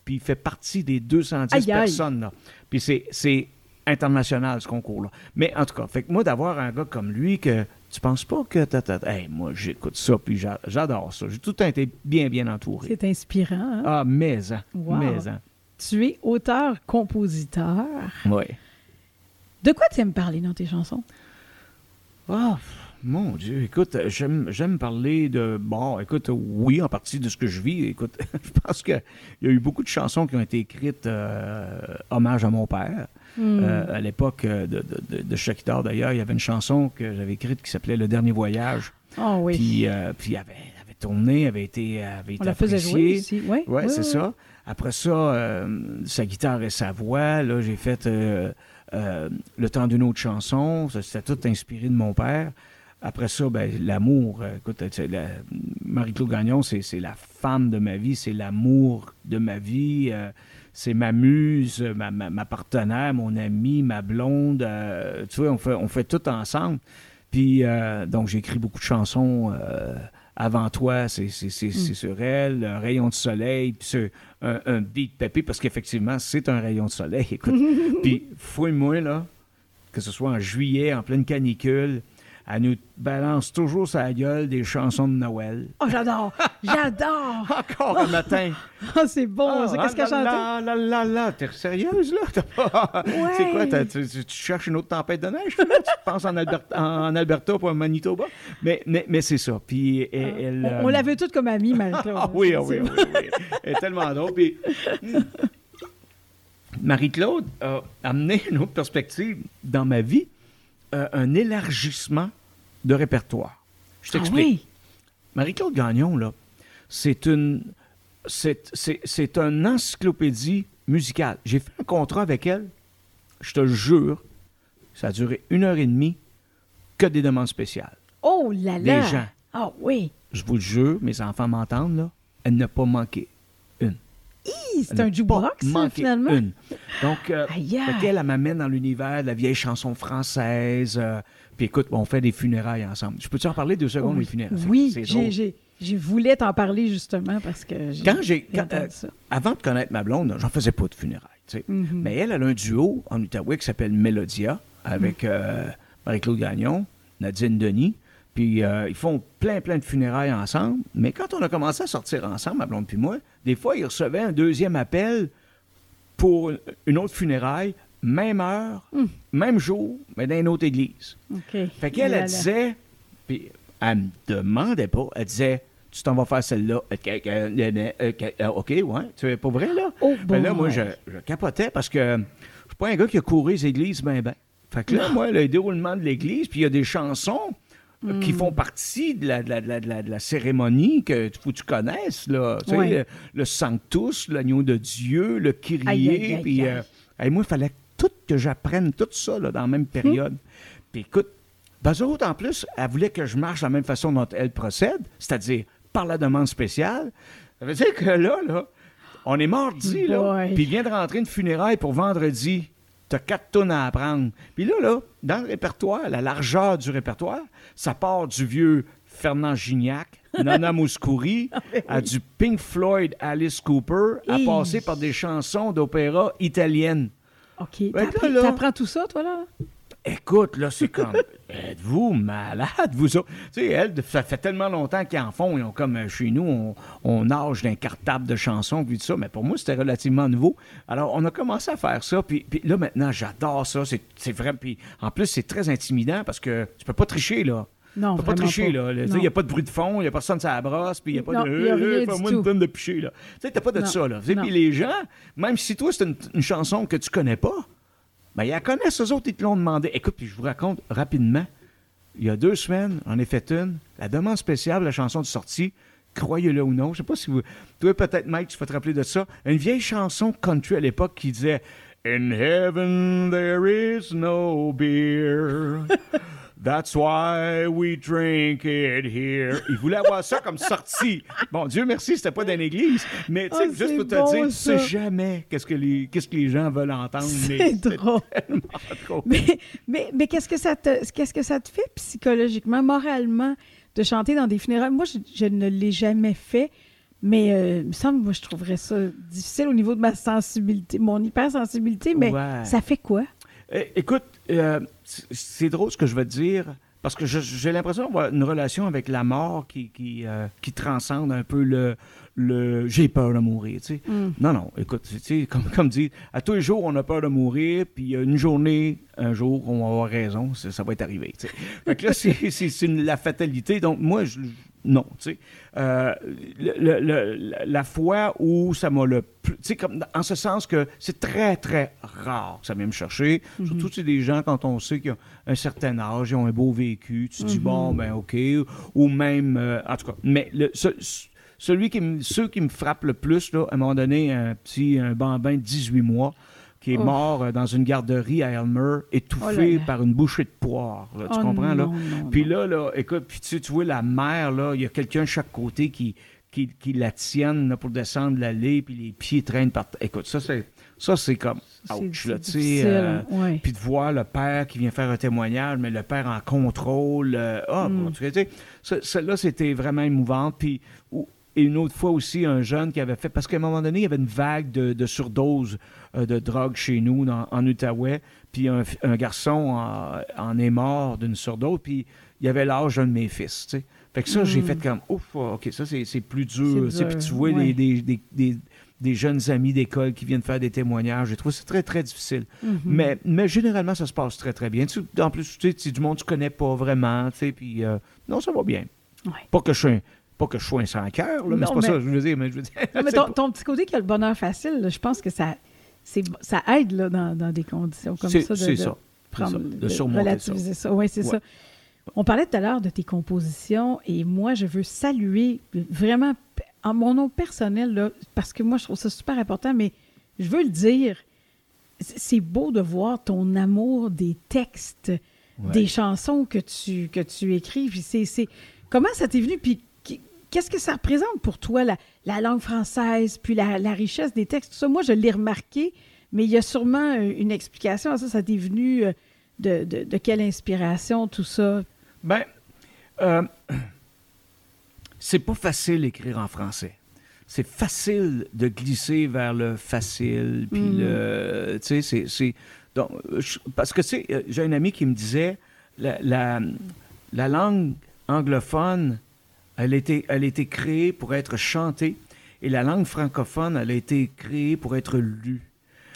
puis il fait partie des 210 Aïe, aïe. personnes. Là. Puis c'est, c'est international, ce concours-là. Mais en tout cas, fait que moi, d'avoir un gars comme lui, que tu penses pas que... t'as- t'as- Hey, moi, j'écoute ça, puis j'a- j'adore ça. J'ai tout le temps été bien, bien entouré. C'est inspirant. hein? Ah, mais, hein, Wow. mais, hein. Tu es auteur-compositeur. Oui. De quoi tu aimes parler dans tes chansons? Ah, mon Dieu, écoute, j'aime, j'aime parler de. Bon, écoute, oui, en partie de ce que je vis. Écoute, je pense qu'il y a eu beaucoup de chansons qui ont été écrites euh, hommage à mon père. Hmm. Euh, à l'époque de, de, de, de d'ailleurs, il y avait une chanson que j'avais écrite qui s'appelait Le Dernier Voyage. Oh oui. Puis, euh, puis elle avait, tourné, avait été, avait été On la faisait jouer ici. Oui, Ouais, oui, c'est oui. ça. Après ça, euh, sa guitare et sa voix, là, j'ai fait euh, euh, Le temps d'une autre chanson. C'était tout inspiré de mon père. Après ça, ben, l'amour. euh, écoute, la- Marie-Claude Gagnon, c'est la femme de ma vie, c'est l'amour de ma vie. euh, c'est ma muse, ma, ma- ma partenaire, mon amie, ma blonde. euh, tu vois, on fait, on fait tout ensemble. Puis, euh, donc, j'ai écrit beaucoup de chansons. euh, avant toi, c'est c'est- sur elle, un rayon de soleil, puis un, un beat pépé, parce qu'effectivement, c'est un rayon de soleil. Écoute, puis fouille-moi, là, que ce soit en juillet, en pleine canicule, elle nous balance toujours sa gueule des chansons de Noël. Oh, j'adore! J'adore! Encore un matin. Oh, c'est bon, Ah. Qu'est-ce ah, qu'elle chantait? là, là, là, là, t'es sérieuse, là? C'est quoi? tu, cherches une autre tempête de neige? là? tu penses en, Alberta, en Alberta pour Manitoba? Mais, mais, mais c'est ça. Puis elle... elle, On, euh, l'avait toute comme amie, Marie-Claude. Ah oui, ah oui, oui, oui. Elle est tellement drôle. Puis, Marie-Claude a amené une autre perspective dans ma vie, euh, un élargissement de répertoire. Je Ah t'explique. oui? Marie-Claude Gagnon, là, c'est une. C'est, c'est, c'est une encyclopédie musicale. J'ai fait un contrat avec elle, je te jure, ça a duré une heure et demie, que des demandes spéciales. Oh là Des là! gens. Ah oui! Je vous le jure, mes enfants m'entendent, là, elle n'a pas manqué C'est Elle un jukebox, finalement? une. Donc, euh, qu'elle, elle m'amène dans l'univers de la vieille chanson française. euh, puis écoute, on fait des funérailles ensemble. Je peux-tu en parler deux secondes, des funérailles? C'est- Oui, j'ai, j'ai voulu t'en parler justement parce que j'ai, Quand j'ai. euh, ça. avant de connaître ma blonde, j'en faisais pas de funérailles. tu sais. Mhm. Mais elle, elle a un duo en Outaouais qui s'appelle Melodia avec Mhm. euh, Marie-Claude Gagnon, Nadine Denis. Puis euh, ils font plein, plein de funérailles ensemble. Mais quand on a commencé à sortir ensemble, ma blonde puis moi, des fois, ils recevaient un deuxième appel pour une autre funéraille, même heure, Hmm. même jour, mais dans une autre église. Fait qu'elle, Là, là. elle disait, puis elle me demandait pas, elle disait, tu t'en vas faire celle-là. Euh, euh, OK, ouais, tu es pas vrai, là? Oh, Ben là, bon. moi, je, je capotais parce que je suis pas un gars qui a couru les églises ben ben. Fait que là, moi, le déroulement de l'église, puis il y a des chansons qui Hmm. font partie de la, de la- de la- de la- de la cérémonie que faut que tu connaisses, là. Tu sais, le, le Sanctus, l'agneau de Dieu, le Kyrie, puis... euh, moi, il fallait tout que j'apprenne tout ça là, dans la même période. Puis écoute, autres, en plus, elle voulait que je marche de la même façon dont elle procède, c'est-à-dire par la demande spéciale. Ça veut dire que là, là, on est mardi, là, puis il vient de rentrer une funéraille pour vendredi. T'as quatre tonnes à apprendre. Puis là, là, dans le répertoire, la largeur du répertoire, ça part du vieux Fernand Gignac, Nana Mouskouri, à du Pink Floyd, Alice Cooper, à passer par des chansons d'opéra italiennes. OK. t'apprends tout ça, toi, là? Écoute, là, c'est comme. Êtes-vous malade, vous autres? Tu sais, elle, ça fait tellement longtemps qu'ils en font. Ils ont comme euh, chez nous, on, on nage d'un cartable de chansons, puis tout ça. Mais pour moi, c'était relativement nouveau. Alors, on a commencé à faire ça. Puis, puis là, maintenant, j'adore ça. C'est, c'est vrai. Puis en plus, c'est très intimidant parce que tu peux pas tricher, là. Non, Tu peux pas tricher, pas. là. Il n'y a pas de bruit de fond, il n'y a personne la brosse, puis il n'y a pas Non, de. y a rien Euh, du Fais-moi tout. une tonne de picher, là. Tu sais, t'as pas de Non, ça, là. Puis les gens, même si toi, c'est une, une chanson que tu connais pas, ben, ils la connaissent, eux autres, ils te l'ont demandé. Écoute, puis je vous raconte rapidement. Il y a deux semaines, j'en ai fait une. La demande spéciale la chanson de sortie, croyez-le ou non, je sais pas si vous. Toi, peut-être, Mike, tu vas te rappeler de ça. Une vieille chanson country à l'époque qui disait In heaven there is no beer. That's why we drink it here. Il voulait avoir ça comme sortie. Bon, Dieu merci, c'était pas dans l'église. Mais tu sais, Oh, juste pour te bon, dire, tu sais jamais qu'est-ce que les, qu'est-ce que les gens veulent entendre. C'est drôle. drôle. Mais, mais, mais qu'est-ce que ça te qu'est-ce que ça te fait psychologiquement, moralement, de chanter dans des funérailles? Moi, je, je ne l'ai jamais fait, mais euh, il me semble moi, je trouverais ça difficile au niveau de ma sensibilité, mon hypersensibilité, mais Ouais. ça fait quoi? Eh, écoute, euh, c'est drôle ce que je te dire parce que j'ai l'impression d'avoir une relation avec la mort qui, qui, euh, qui transcende un peu le, le j'ai peur de mourir, tu sais. Mm. Non, non, écoute, tu sais, comme, comme dit, à tous les jours, on a peur de mourir, puis une journée, un jour, on va avoir raison, ça, va être arrivé, tu sais. Fait que là, c'est- la fatalité. Donc, moi, je, non, tu sais. Euh, le- le- le- la- fois où ça m'a le plus... Tu sais, comme en ce sens que c'est très, très rare que ça vienne me chercher. Surtout, c'est des gens, quand on sait qu'ils ont un certain âge, ils ont un beau vécu, tu te dis, bon, ben, OK, ou même... euh, en tout cas, mais le, ce- celui qui me, ceux qui me frappent le plus, là, à un moment donné, un petit un bambin de 18 mois qui est Oh. mort euh, dans une garderie à Elmer, étouffé Oh là. par une bouchée de poire. là, tu Oh comprends, là? non, Puis non. là, là, écoute, puis tu, sais, tu vois la mère, là, il y a quelqu'un de chaque côté qui, qui, qui la tienne là, pour descendre l'allée, puis les pieds traînent par... Écoute, ça, c'est ça c'est comme... Ouch, là, tu sais... euh, ouais. puis de voir le père qui vient faire un témoignage, mais le père en contrôle. euh, Ah, Mm. bon, tu sais, celle-là, c'était vraiment émouvant. Puis, et une autre fois aussi, un jeune qui avait fait. Parce qu'à un moment donné, il y avait une vague de, de surdose euh, de drogue chez nous, dans- en Outaouais. Puis un, garçon en, en est mort d'une surdose. Puis il avait l'âge d'un de mes fils, tu sais. Fait que ça, j'ai Mm. fait comme, ouf, OK, ça, c'est c'est plus C'est dur. sais. Puis dur, tu vois ouais. les- des, des, jeunes amis d'école qui viennent faire des témoignages. J'ai trouvé ça très, très difficile. Mhm. Mais, mais généralement, ça se passe très, très bien. Tu- en plus, tu sais, c'est du monde que tu connais pas vraiment, tu sais, puis euh, non, ça va bien. Ouais. Pas que je suis un, pas que je sois un sans cœur, mais c'est pas mais- ça que je veux dire, mais je veux dire... Non, mais c'est ton, petit côté qui a le bonheur facile, là, je pense que ça, ça aide là, dans, dans des conditions comme ça. c'est ça. prendre- ça, de surmonter relativiser ça. Oui, c'est Ouais. ça. On parlait tout à l'heure de tes compositions et moi, je veux saluer vraiment en mon nom personnel, là, parce que moi, je trouve ça super important, mais je veux le dire, c'est beau de voir ton amour des textes, Ouais. des chansons que tu, que tu écris. Puis c'est, comment ça t'est venu? Puis qu'est-ce que ça représente pour toi, la, la langue française, puis la, la richesse des textes? Tout ça, moi, je l'ai remarqué, mais il y a sûrement euh, une explication à ça. Ça t'est venu euh, de, de- de quelle inspiration, tout ça? Ben, euh, c'est pas facile d'écrire en français. C'est facile de glisser vers le facile, puis Mhm. le... Tu sais, c'est- donc, je- Parce que, tu sais, euh, j'ai un ami qui me disait, la, la, la langue anglophone, elle a, été, elle a été créée pour être chantée, et la langue francophone, elle a été créée pour être lue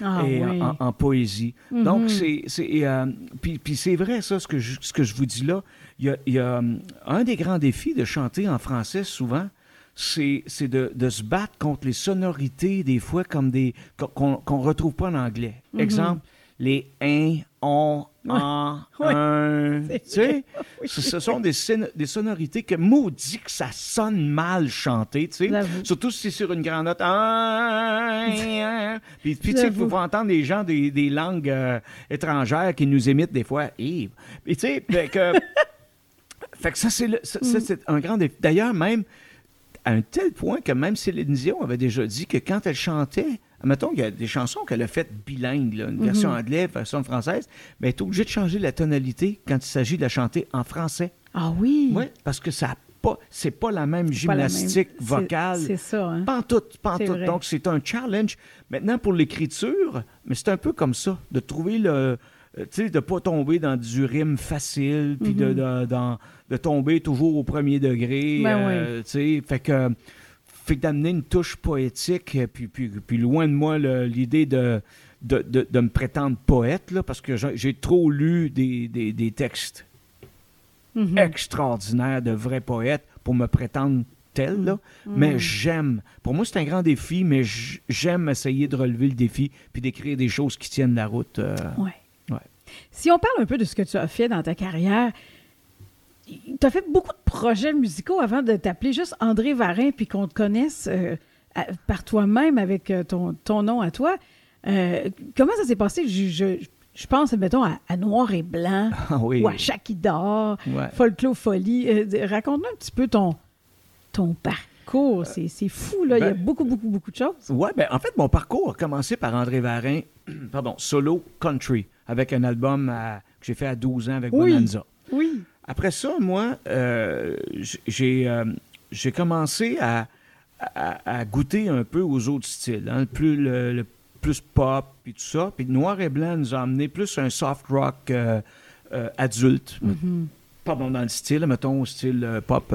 Ah et oui. en, en poésie. Mhm. Donc, c'est. euh, puis, puis c'est vrai, ça, ce que je, ce que je vous dis là. Il y a, y a, hum, un des grands défis de chanter en français, souvent, c'est, de, de se battre contre les sonorités, des fois, comme des. qu'on qu'on retrouve pas en anglais. Mhm. Exemple, les un, on, en, Ouais. un. Tu sais? Oui. ce, sont des, des sonorités que maudit que ça sonne mal chanté, tu sais? Surtout si c'est sur une grande note. Puis, puis tu sais, J'avoue. faut entendre des gens des, des langues euh, étrangères qui nous imitent des fois. Et, puis tu sais, fait que, fait que ça, c'est Mm. un grand défi. D'ailleurs, même à un tel point que même Céline Dion avait déjà dit que quand elle chantait, mettons, il y a des chansons qu'elle a faites bilingues, là, une version Mhm. anglaise, version française, mais elle est obligée de changer la tonalité quand il s'agit de la chanter en français. Ah oui. Oui, parce que ça pas, c'est pas la même pas la même- gymnastique vocale. C'est ça, hein? Pas en tout, pas en C'est tout. vrai. Donc, c'est un challenge. Maintenant, pour l'écriture, mais c'est un peu comme ça, de trouver le. euh, Tu sais, de pas tomber dans du rime facile, puis de, Mhm. de, dans- de tomber toujours au premier degré. Ben euh, tu sais, fait que. Fait que d'amener une touche poétique, euh, puis, puis, puis loin de moi l'idée de, de, de- de me prétendre poète, là, parce que j'ai trop lu des, des, des textes Mhm. extraordinaires de vrais poètes pour me prétendre tel, là. Mm. Mais j'aime. Pour moi, c'est un grand défi, mais j'aime essayer de relever le défi puis d'écrire des choses qui tiennent la route. euh. Ouais. Ouais. Si on parle un peu de ce que tu as fait dans ta carrière, tu as fait beaucoup de projets musicaux avant de t'appeler juste André Varin puis qu'on te connaisse euh, à- par toi-même avec euh, ton, ton nom à toi. Euh, comment ça s'est passé? Je, je- je pense, mettons, à, à Noir et Blanc Ah oui. ou à Chaque d'or, Ouais. Folklore Folie. Euh, Raconte-nous un petit peu ton, ton parcours. C'est fou, là. Il y a ben- beaucoup, beaucoup, beaucoup de choses. Ouais, ben, en fait, mon parcours a commencé par André Varin, pardon, solo country, avec un album à- que j'ai fait à 12 ans avec Oui. Bonanza. Oui. Après ça, moi, euh, j'ai euh, j'ai commencé à, à- à goûter un peu aux autres styles, hein, le plus, le, le plus pop et tout ça. Puis Noir et Blanc nous a amené plus un soft rock euh, adulte, Mhm. pardon, dans le style, mettons, style pop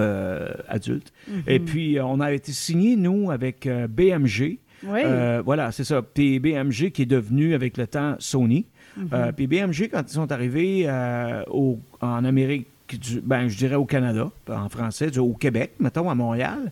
adulte. Et puis, on a été signé, nous, avec BMG. Oui. Voilà, c'est ça. Puis BMG qui est devenu, avec le temps, Sony. Euh, puis BMG, quand ils sont arrivés au- en Amérique, du- ben, je dirais au Canada, en français, du- au Québec, mettons, à Montréal,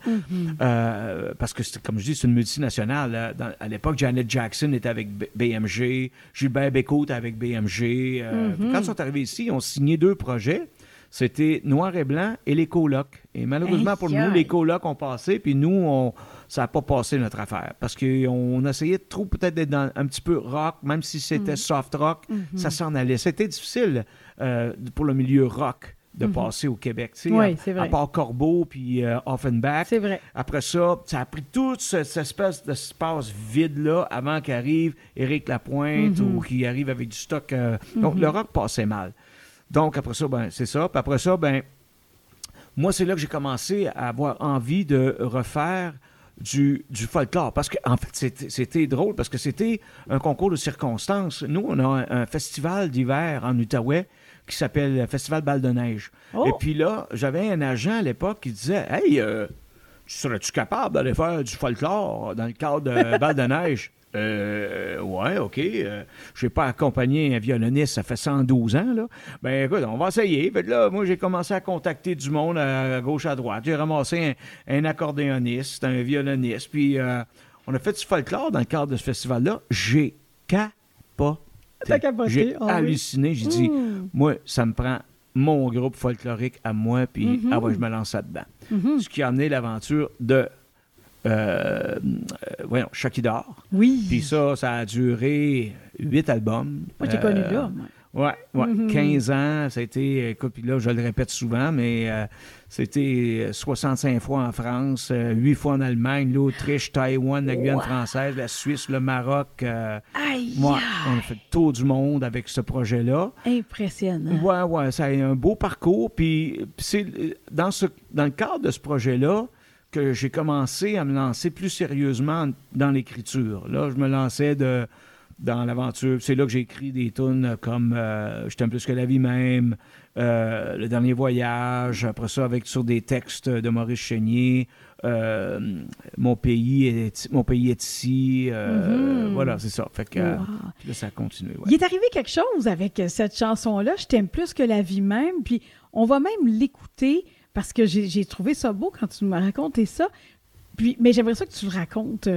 euh, parce que, comme je dis, c'est une multinationale. là. Dans- à l'époque, Janet Jackson était avec B- BMG, Gilbert Bécaud était avec BMG. euh, puis Quand ils sont arrivés ici, ils ont signé deux projets. C'était Noir et Blanc et les colocs. Et malheureusement pour nous, les colocs ont passé, puis nous, on, ça n'a pas passé notre affaire. Parce qu'on essayait de trop peut-être d'être dans un petit peu rock, même si c'était soft rock, ça s'en allait. C'était difficile euh, pour le milieu rock de passer au Québec. tu sais, Oui, à- c'est vrai. À part Corbeau puis euh, Offenbach. C'est vrai. Après ça, ça a pris toute ce- cette espèce d'espace vide-là avant qu'arrive Éric Lapointe Mhm. ou qu'il arrive avec du stock. euh, Donc, le rock passait mal. Donc, après ça, ben, c'est ça. Puis après ça, ben, moi, c'est là que j'ai commencé à avoir envie de refaire du, du folklore. Parce que, en fait, c'était- c'était drôle parce que c'était un concours de circonstances. Nous, on a un, un festival d'hiver en Outaouais qui s'appelle le Festival Balle de Neige. Oh! Et puis là, j'avais un agent à l'époque qui disait Hey, euh, serais-tu capable d'aller faire du folklore dans le cadre de Balle de Neige euh, ouais, OK. Euh, je n'ai pas accompagné un violoniste, ça fait 112 ans, là. Ben, écoute, on va essayer. Fait là, moi, j'ai commencé à contacter du monde à, gauche, à droite. J'ai ramassé un, un accordéoniste, un violoniste, puis euh, on a fait du folklore dans le cadre de ce festival-là. J'ai capoté. J'ai ah oui. halluciné. J'ai dit, Mmh. moi, ça me prend mon groupe folklorique à moi, puis Mhm. ah ouais, je me lance là-dedans. Mhm. Ce qui a amené l'aventure de euh, euh, voyons, Chucky d'or. Oui. Puis ça, ça a duré huit albums. Moi, j'ai Euh, connu là. Ouais, ouais. Mhm. 15 ans, ça a été, écoute, puis là, je le répète souvent, mais euh, c'était 65 fois en France, 8 fois en Allemagne, l'Autriche, Taïwan, la Guyane Wow. française, la Suisse, le Maroc. euh, Aïe! ouais, on a fait le tour du monde avec ce projet-là. Impressionnant. Ouais, ouais, ça a eu un beau parcours. Puis c'est euh, dans, ce, dans le cadre de ce projet-là que j'ai commencé à me lancer plus sérieusement dans l'écriture. Là, je me lançais de, dans l'aventure. C'est là que j'ai écrit des tunes comme euh, Je t'aime plus que la vie même, euh, Le dernier voyage, après ça, avec sur des textes de Maurice Chénier, euh, Mon pays est, mon pays est ici. euh, Mhm. Voilà, c'est ça. Fait que Wow. là, ça a continué. ouais. Il est arrivé quelque chose avec cette chanson-là, Je t'aime plus que la vie même, puis on va même l'écouter parce que j'ai trouvé ça beau quand tu m'as raconté ça. Puis, mais j'aimerais ça que tu le racontes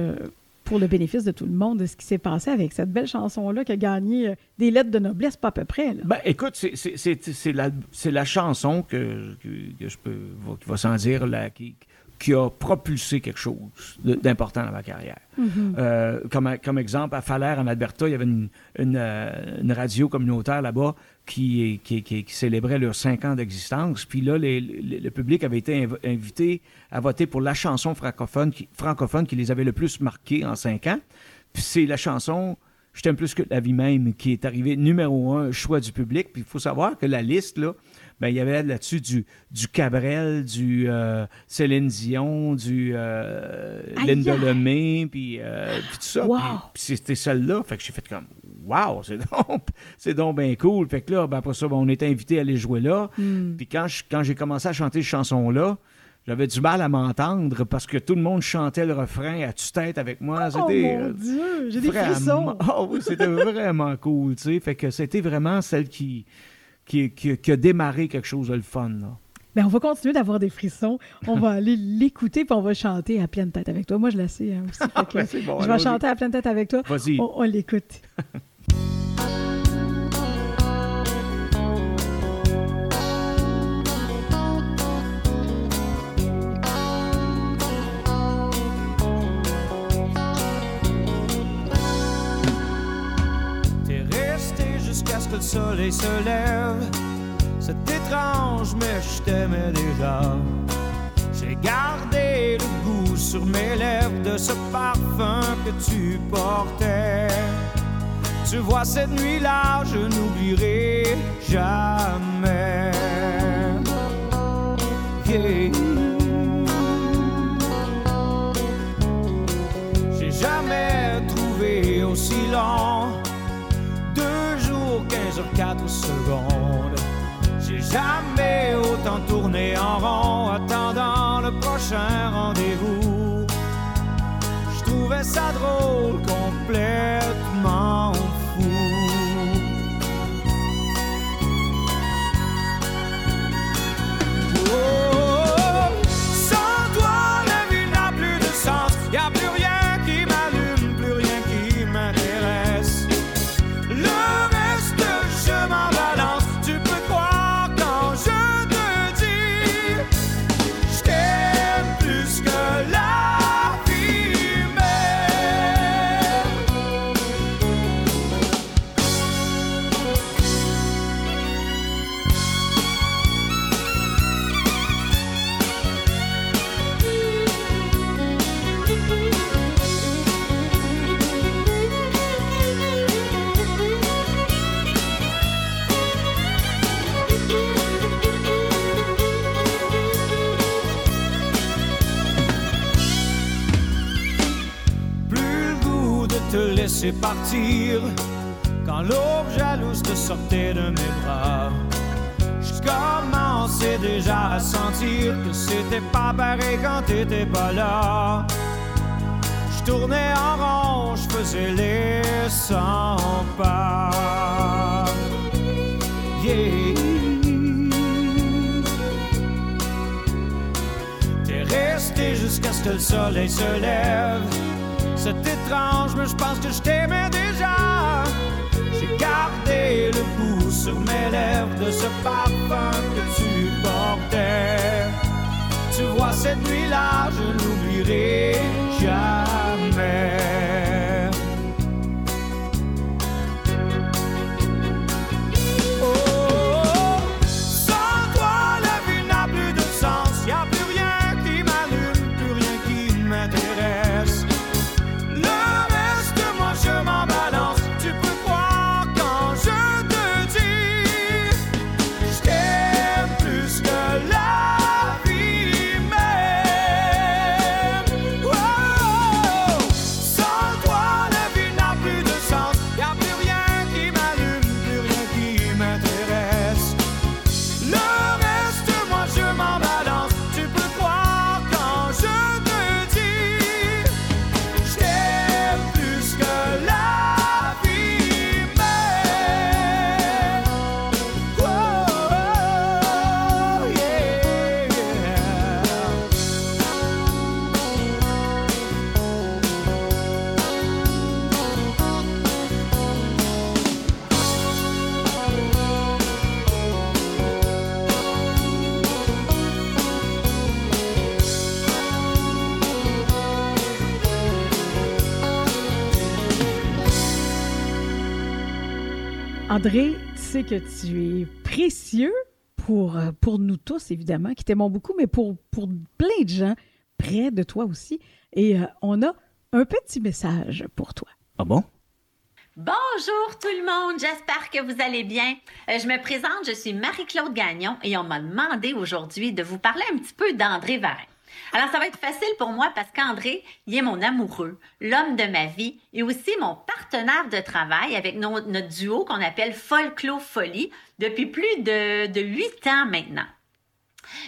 pour le bénéfice de tout le monde, de ce qui s'est passé avec cette belle chanson-là qui a gagné euh, des lettres de noblesse, pas à peu près. Ben, écoute, c'est- la, la chanson que, que, je peux, qui va sans dire, qui, qui a propulsé quelque chose d'important dans ma carrière. Mhm. Euh, comme, comme exemple, à Falaire, en Alberta, il y avait une, une, euh, une radio communautaire là-bas qui, qui, qui- qui célébrait leurs cinq ans d'existence. Puis là, les- les- le public avait été inv- invité à voter pour la chanson francophone qui, francophone qui les avait le plus marqués en cinq ans. Puis c'est la chanson Je t'aime plus que la vie même qui est arrivée numéro un, choix du public. Puis il faut savoir que la liste, là, ben, il y avait là-dessus du, du Cabrel, du euh, Céline Dion, du euh, Linda. Lemay, puis, euh, puis tout ça. Wow. Puis, puis c'était celle-là. Fait que j'ai fait comme, wow, c'est donc, c'est donc bien cool. Fait que là, ben, après ça, ben, on était invité à aller jouer là. Hmm. Puis quand, je- quand j'ai commencé à chanter cette chanson-là, j'avais du mal à m'entendre parce que tout le monde chantait le refrain à tue-tête avec moi. Oh C'était, mon euh, Dieu, j'ai des frissons. Oui, c'était vraiment cool, tu sais. Fait que c'était vraiment celle qui, qui, qui- qui a démarré quelque chose de le fun, là. Ben, on va continuer d'avoir des frissons. On va aller l'écouter puis on va chanter à pleine tête avec toi. Moi, je la sais hein, aussi. Que Ben, bon, je vais chanter à pleine tête avec toi. Vas-y. On, on l'écoute. que le soleil se lève. C'est étrange, mais je t'aimais déjà. J'ai gardé le goût sur mes lèvres de ce parfum que tu portais. Tu vois, cette nuit-là, je n'oublierai jamais. J'ai jamais trouvé aussi long. Jours, 15 heures, 4 secondes. J'ai Jamais autant tourné en rond, attendant le prochain rendez-vous. Je trouvais ça drôle, complètement quand l'aube jalouse te sortait de mes bras. Je commençais déjà à sentir que c'était pas pareil quand t'étais pas là. Je tournais en rond, je faisais les 100 pas. Yeah. T'es resté jusqu'à ce que le soleil se lève mais je pense que je t'aimais déjà. J'ai gardé le goût sur mes lèvres de ce parfum que tu portais. Tu vois, cette nuit-là, je n'oublierai jamais. André, tu sais que tu es précieux pour, euh, pour nous tous, évidemment, qui t'aimons beaucoup, mais pour, pour plein de gens près de toi aussi. Et euh, on a un petit message pour toi. Ah bon? Bonjour tout le monde, j'espère que vous allez bien. Euh, je me présente, je suis Marie-Claude Gagnon et on m'a demandé aujourd'hui de vous parler un petit peu d'André Varin. Alors, ça va être facile pour moi parce qu'André, il est mon amoureux, l'homme de ma vie et aussi mon partenaire de travail avec notre duo qu'on appelle Folklore Folie depuis plus de huit ans maintenant.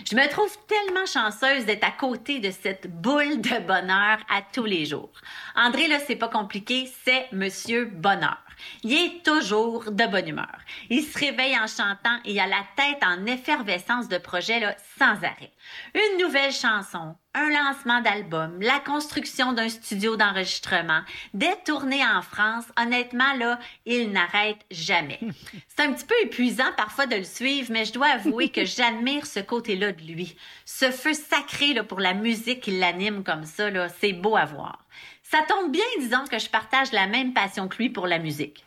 Je me trouve tellement chanceuse d'être à côté de cette boule de bonheur à tous les jours. André, là, c'est pas compliqué, c'est Monsieur Bonheur. Il est toujours de bonne humeur. Il se réveille en chantant et a la tête en effervescence de projet là, sans arrêt. Une nouvelle chanson, un lancement d'album, la construction d'un studio d'enregistrement, des tournées en France, honnêtement, là, il n'arrête jamais. C'est un petit peu épuisant parfois de le suivre, mais je dois avouer que j'admire ce côté-là de lui. Ce feu sacré là, pour la musique qui l'anime comme ça, c'est beau à voir. Ça tombe bien, disons, que je partage la même passion que lui pour la musique.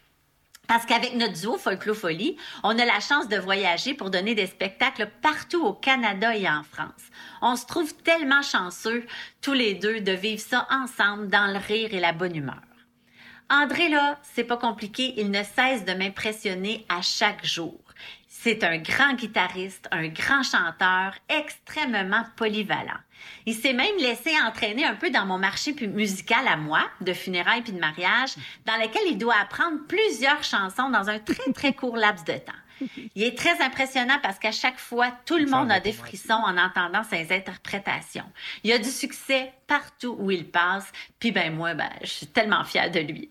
Parce qu'avec notre duo Folklofolie, on a la chance de voyager pour donner des spectacles partout au Canada et en France. On se trouve tellement chanceux, tous les deux, de vivre ça ensemble dans le rire et la bonne humeur. André, là, c'est pas compliqué, il ne cesse de m'impressionner à chaque jour. C'est un grand guitariste, un grand chanteur, extrêmement polyvalent. Il s'est même laissé entraîner un peu dans mon marché musical à moi, de funérailles puis de mariage, dans lequel il doit apprendre plusieurs chansons dans un très, très court laps de temps. Il est très impressionnant parce qu'à chaque fois, tout le monde a des frissons en entendant ses interprétations. Il a du succès partout où il passe, puis ben moi, ben, je suis tellement fière de lui.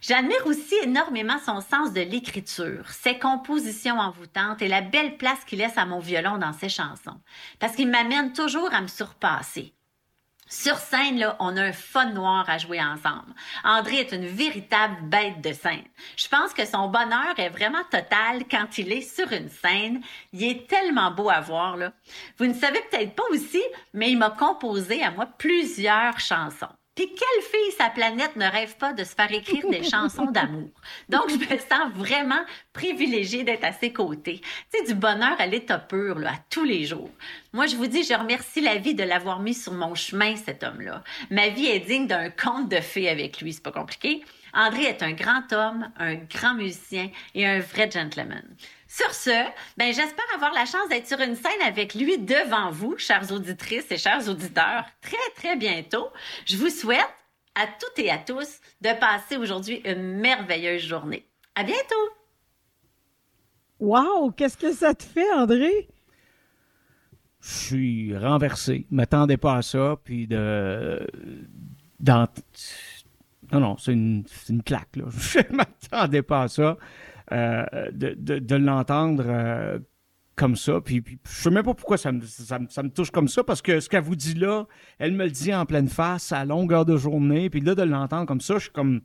J'admire aussi énormément son sens de l'écriture, ses compositions envoûtantes et la belle place qu'il laisse à mon violon dans ses chansons, parce qu'il m'amène toujours à me surpasser. Sur scène, là, on a un fun noir à jouer ensemble. André est une véritable bête de scène. Je pense que son bonheur est vraiment total quand il est sur une scène. Il est tellement beau à voir, là. Vous ne savez peut-être pas aussi, mais il m'a composé à moi plusieurs chansons. Puis quelle fille sa planète ne rêve pas de se faire écrire des chansons d'amour? Donc, je me sens vraiment privilégiée d'être à ses côtés. Tu sais, du bonheur à l'état pur, là, à tous les jours. Moi, je vous dis, je remercie la vie de l'avoir mis sur mon chemin, cet homme-là. Ma vie est digne d'un conte de fées avec lui, c'est pas compliqué. André est un grand homme, un grand musicien et un vrai gentleman. Sur ce, ben, j'espère avoir la chance d'être sur une scène avec lui devant vous, chères auditrices et chers auditeurs, très, très bientôt. Je vous souhaite à toutes et à tous de passer aujourd'hui une merveilleuse journée. À bientôt! Wow! Qu'est-ce que ça te fait, André? Je suis renversé. Je m'attendais pas à ça. Puis de. Dans... Non, non, c'est une, une claque, là. Je m'attendais pas à ça. Euh, de, de, de l'entendre euh, comme ça. Puis, puis, je sais même pas pourquoi ça me, ça, me, ça me touche comme ça, parce que ce qu'elle vous dit là, elle me le dit en pleine face, à longueur de journée. Puis là, de l'entendre comme ça, je suis comme.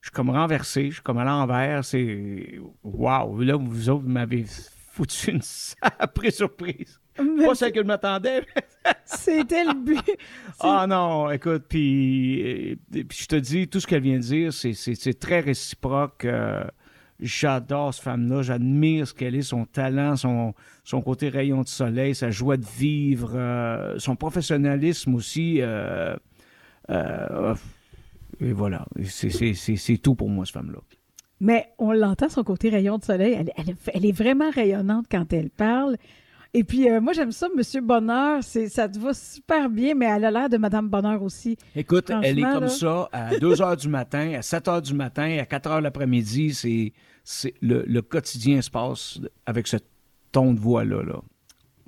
Je suis comme renversé, je suis comme à l'envers. C'est. Waouh! Là, vous autres, vous m'avez foutu une sacrée surprise. Mais Pas celle que je m'attendais. C'était le but. Ah non, écoute, puis, puis je te dis, tout ce qu'elle vient de dire, c'est très réciproque. euh, j'adore cette femme-là, j'admire ce qu'elle est, son talent, son, côté rayon de soleil, sa joie de vivre, euh, son professionnalisme aussi. euh, euh, et voilà, c'est, tout pour moi, cette femme-là. Mais on l'entend, son côté rayon de soleil. Elle est vraiment rayonnante quand elle parle. Et puis, euh, moi, j'aime ça, Monsieur Bonheur. C'est, ça te va super bien, mais elle a l'air de Madame Bonheur aussi. Écoute, elle est comme là. ça à 2 heures du matin, à 7 heures du matin, à 4 heures l'après-midi. C'est, c'est le, le quotidien se passe avec ce ton de voix-là. Là.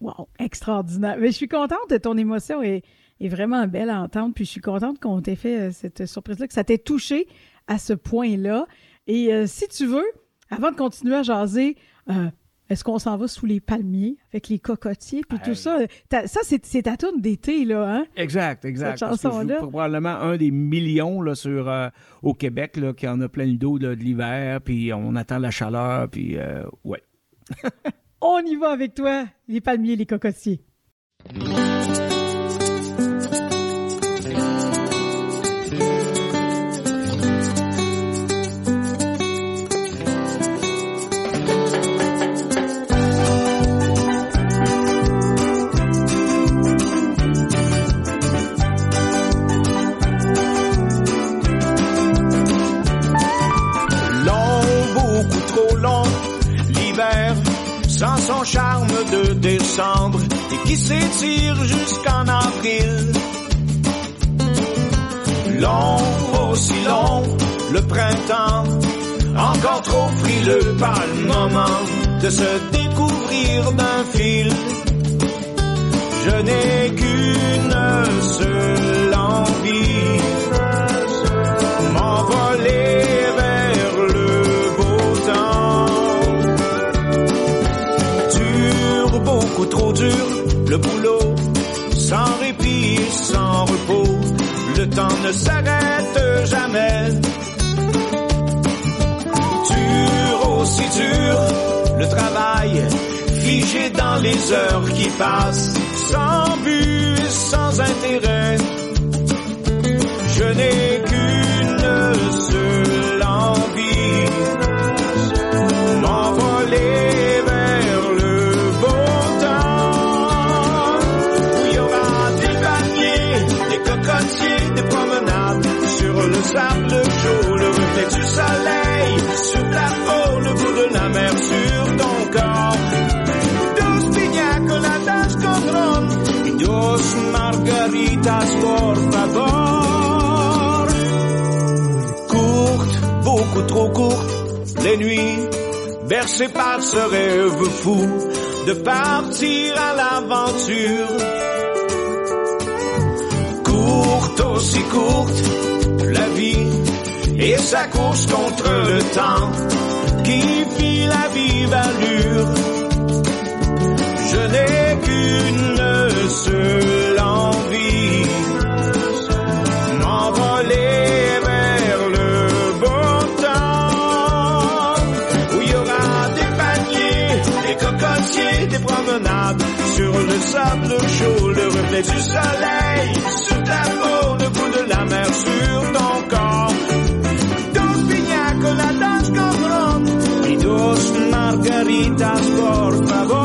Wow, extraordinaire. Mais je suis contente ton émotion est, est vraiment belle à entendre. Puis je suis contente qu'on t'ait fait euh, cette surprise-là, que ça t'ait touché à ce point-là. Et euh, si tu veux, avant de continuer à jaser, euh, est-ce qu'on s'en va sous les palmiers avec les cocotiers puis tout ça? Ça, c'est ta tourne d'été, là, hein? Exact, exact. Cette chanson-là. probablement un des millions là, sur, euh, au Québec là, qui en a plein le dos là, de l'hiver, puis on attend la chaleur, puis euh, ouais. On y va avec toi, les palmiers, les cocotiers. Charme de décembre, et qui s'étire jusqu'en avril. Long, aussi long, le printemps, encore trop frileux par le moment de se découvrir d'un fil. Je n'ai qu'une seule envie, m'envoler trop dur, le boulot, sans répit, sans repos, le temps ne s'arrête jamais. Dur, aussi dur, le travail, figé dans les heures qui passent, sans but et sans intérêt. Je n'ai sur le le reflet du soleil, sur ta peau, le goût de la mer sur ton corps. Dos piña coladas con dos margaritas por favor. Courte, beaucoup trop courte, les nuits bercé par ce rêve fou de partir à l'aventure. Courte, aussi courte, et sa course contre le temps qui fit la vive allure. Je n'ai qu'une seule envie, m'envoler vers le bon temps, où il y aura des paniers, des cocotiers, des promenades, sur le sable chaud, le reflet du soleil, sur ta peau, le goût de la mer sur ton margaritas, por favor.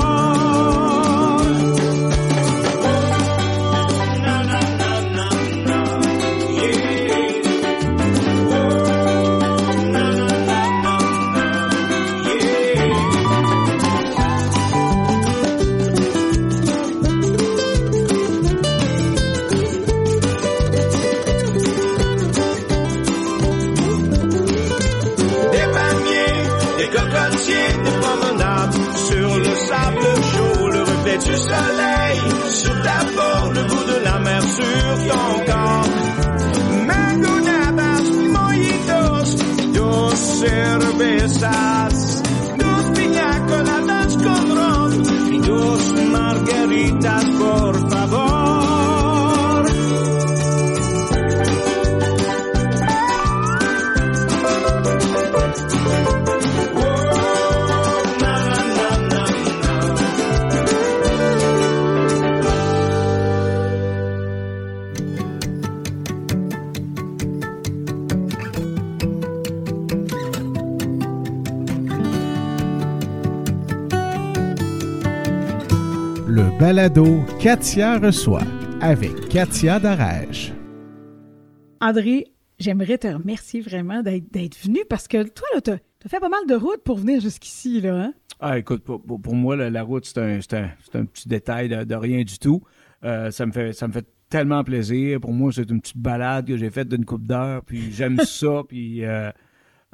Du soleil sur ta peau, le goût de la mer sur ton corps. Mango nabas, mojitos, dos cervezas, balado Katia reçoit avec Katia Darèche. André, j'aimerais te remercier vraiment d'être venu parce que toi, là, t'as as fait pas mal de route pour venir jusqu'ici, là. Hein? Ah, écoute, pour, moi, la, la route, c'est un, c'est un- c'est un petit détail de, de rien du tout. Euh, ça, me fait, ça me fait tellement plaisir. Pour moi, c'est une petite balade que j'ai faite d'une coupe d'heure, puis j'aime ça, puis euh,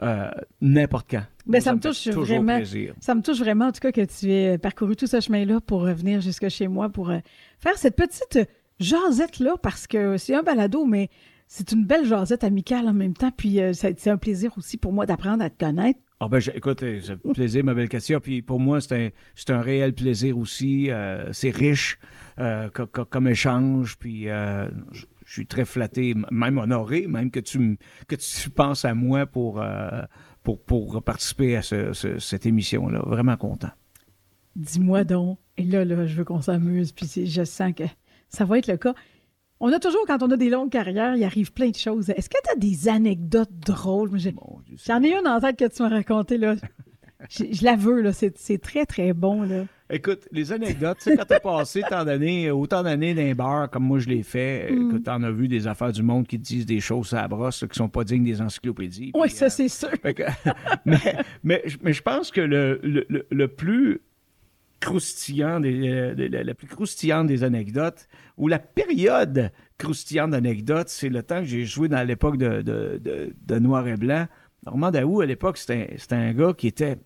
euh, n'importe quand. Ben, ça me touche vraiment. plaisir. Ça me touche vraiment, en tout cas, que tu aies parcouru tout ce chemin-là pour revenir jusque chez moi pour euh, faire cette petite euh, jasette-là, parce que c'est un balado, mais c'est une belle jasette amicale en même temps. Puis euh, c'est un plaisir aussi pour moi d'apprendre à te connaître. Ah ben, écoute, euh, c'est un plaisir, ma belle Katia. Puis pour moi, c'est un, un réel plaisir aussi. Euh, c'est riche euh, co- co- comme échange. Puis euh, je je suis très flatté, même honoré, même que tu, que tu penses à moi pour, euh, pour, pour participer à ce- ce- cette émission-là. Vraiment content. Dis-moi donc. Et là, là, je veux qu'on s'amuse, puis je sens que ça va être le cas. On a toujours, quand on a des longues carrières, il arrive plein de choses. Est-ce que tu as des anecdotes drôles? J'en ai une en tête que tu m'as racontée, là. Je, je la veux, là. C'est très, très bon, là. Écoute, les anecdotes, tu sais, quand t'as passé tant d'années, autant d'années les bars comme moi je l'ai fait, Mm. écoute, t'en as vu des affaires du monde qui te disent des choses à la brosse là, qui sont pas dignes des encyclopédies. Oui, ça, euh, c'est sûr. Que- mais, mais, mais je pense que le, le, le- plus croustillant, des, de- la, la plus croustillante des anecdotes, ou la période croustillante d'anecdotes, c'est le temps que j'ai joué dans l'époque de, de, de- Noir et Blanc. Normand Daou, à l'époque, c'était un- c'était un gars qui était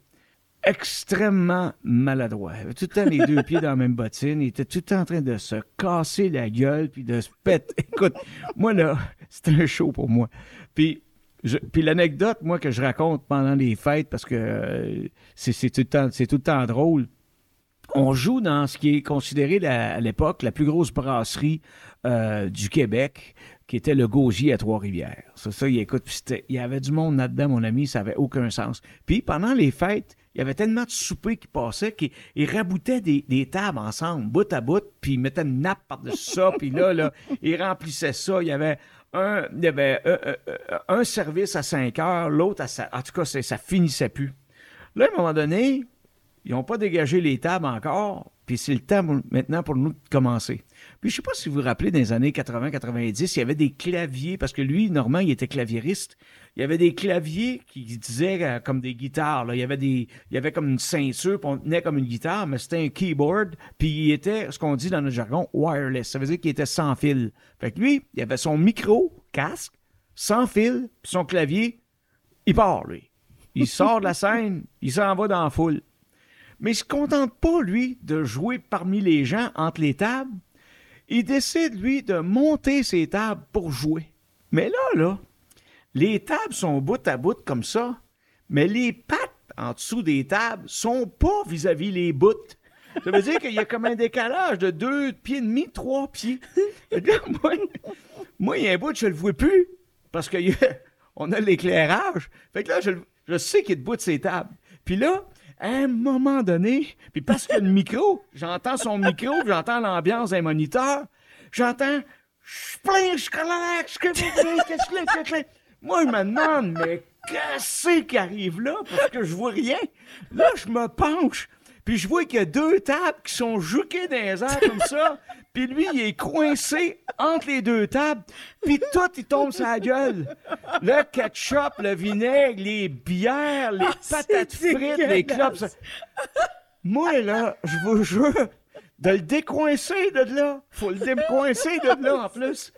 extrêmement maladroit. Il avait tout le temps les deux pieds dans la même bottine. Il était tout le temps en train de se casser la gueule puis de se péter. Écoute, moi, là, c'était un show pour moi. Puis, je- puis l'anecdote, moi, que je raconte pendant les fêtes, parce que euh, c'est c'est tout, le temps- c'est tout le temps drôle, on joue dans ce qui est considéré à l'époque la plus grosse brasserie euh, du Québec, qui était le Gaugier à Trois-Rivières. Ça, ça, il, écoute, il y avait du monde là-dedans, mon ami, ça avait aucun sens. Puis pendant les fêtes, il y avait tellement de soupers qui passaient qu'ils ils raboutaient des, tables ensemble, bout à bout, puis ils mettaient une nappe par-dessus ça, puis là, là, ils remplissaient ça. Il y avait un, il y avait, euh, euh, un service à 5 heures, l'autre à... sa- En tout cas, ça finissait plus. Là, à un moment donné, ils n'ont pas dégagé les tables encore, puis c'est le temps maintenant pour nous de commencer. Puis je sais pas si vous vous rappelez, dans les années 80-90, il y avait des claviers, parce que lui, Normand, il était claviériste. Il y avait des claviers qui disaient euh, comme des guitares. Il, y avait il y avait comme une ceinture, puis on tenait comme une guitare, mais c'était un keyboard, puis il était, ce qu'on dit dans notre jargon, wireless. Ça veut dire qu'il était sans fil. Fait que lui, il avait son micro, casque, sans fil, puis son clavier, il part, lui. Il sort de la scène, il s'en va dans la foule. Mais il se contente pas, lui, de jouer parmi les gens entre les tables. Il décide, lui, de monter ses tables pour jouer. Mais là, là, les tables sont bout à bout comme ça, mais les pattes en dessous des tables sont pas vis-à-vis les bouts. Ça veut dire qu'il y a comme un décalage de deux pieds et demi, trois pieds. Moi, moi, il y a un bout, je le vois plus. Parce qu'on a l'éclairage. Fait que là, je, je sais qu'il est debout de ses tables. Puis là, à un moment donné, puis parce qu'il y a le micro, j'entends son micro, j'entends l'ambiance d'un moniteur, j'entends je plein, je colère, je que Moi, je me demande, mais qu'est-ce qui arrive là? Parce que je vois rien? Là, je me penche, puis je vois qu'il y a deux tables qui sont jouquées dans les airs comme ça, puis lui, il est coincé entre les deux tables, puis tout, il tombe sur la gueule. Le ketchup, le vinaigre, les bières, les patates frites, les clopes. ça- Moi, là, je vous jure, de le décoincer de là. Faut le décoincer de là, en plus.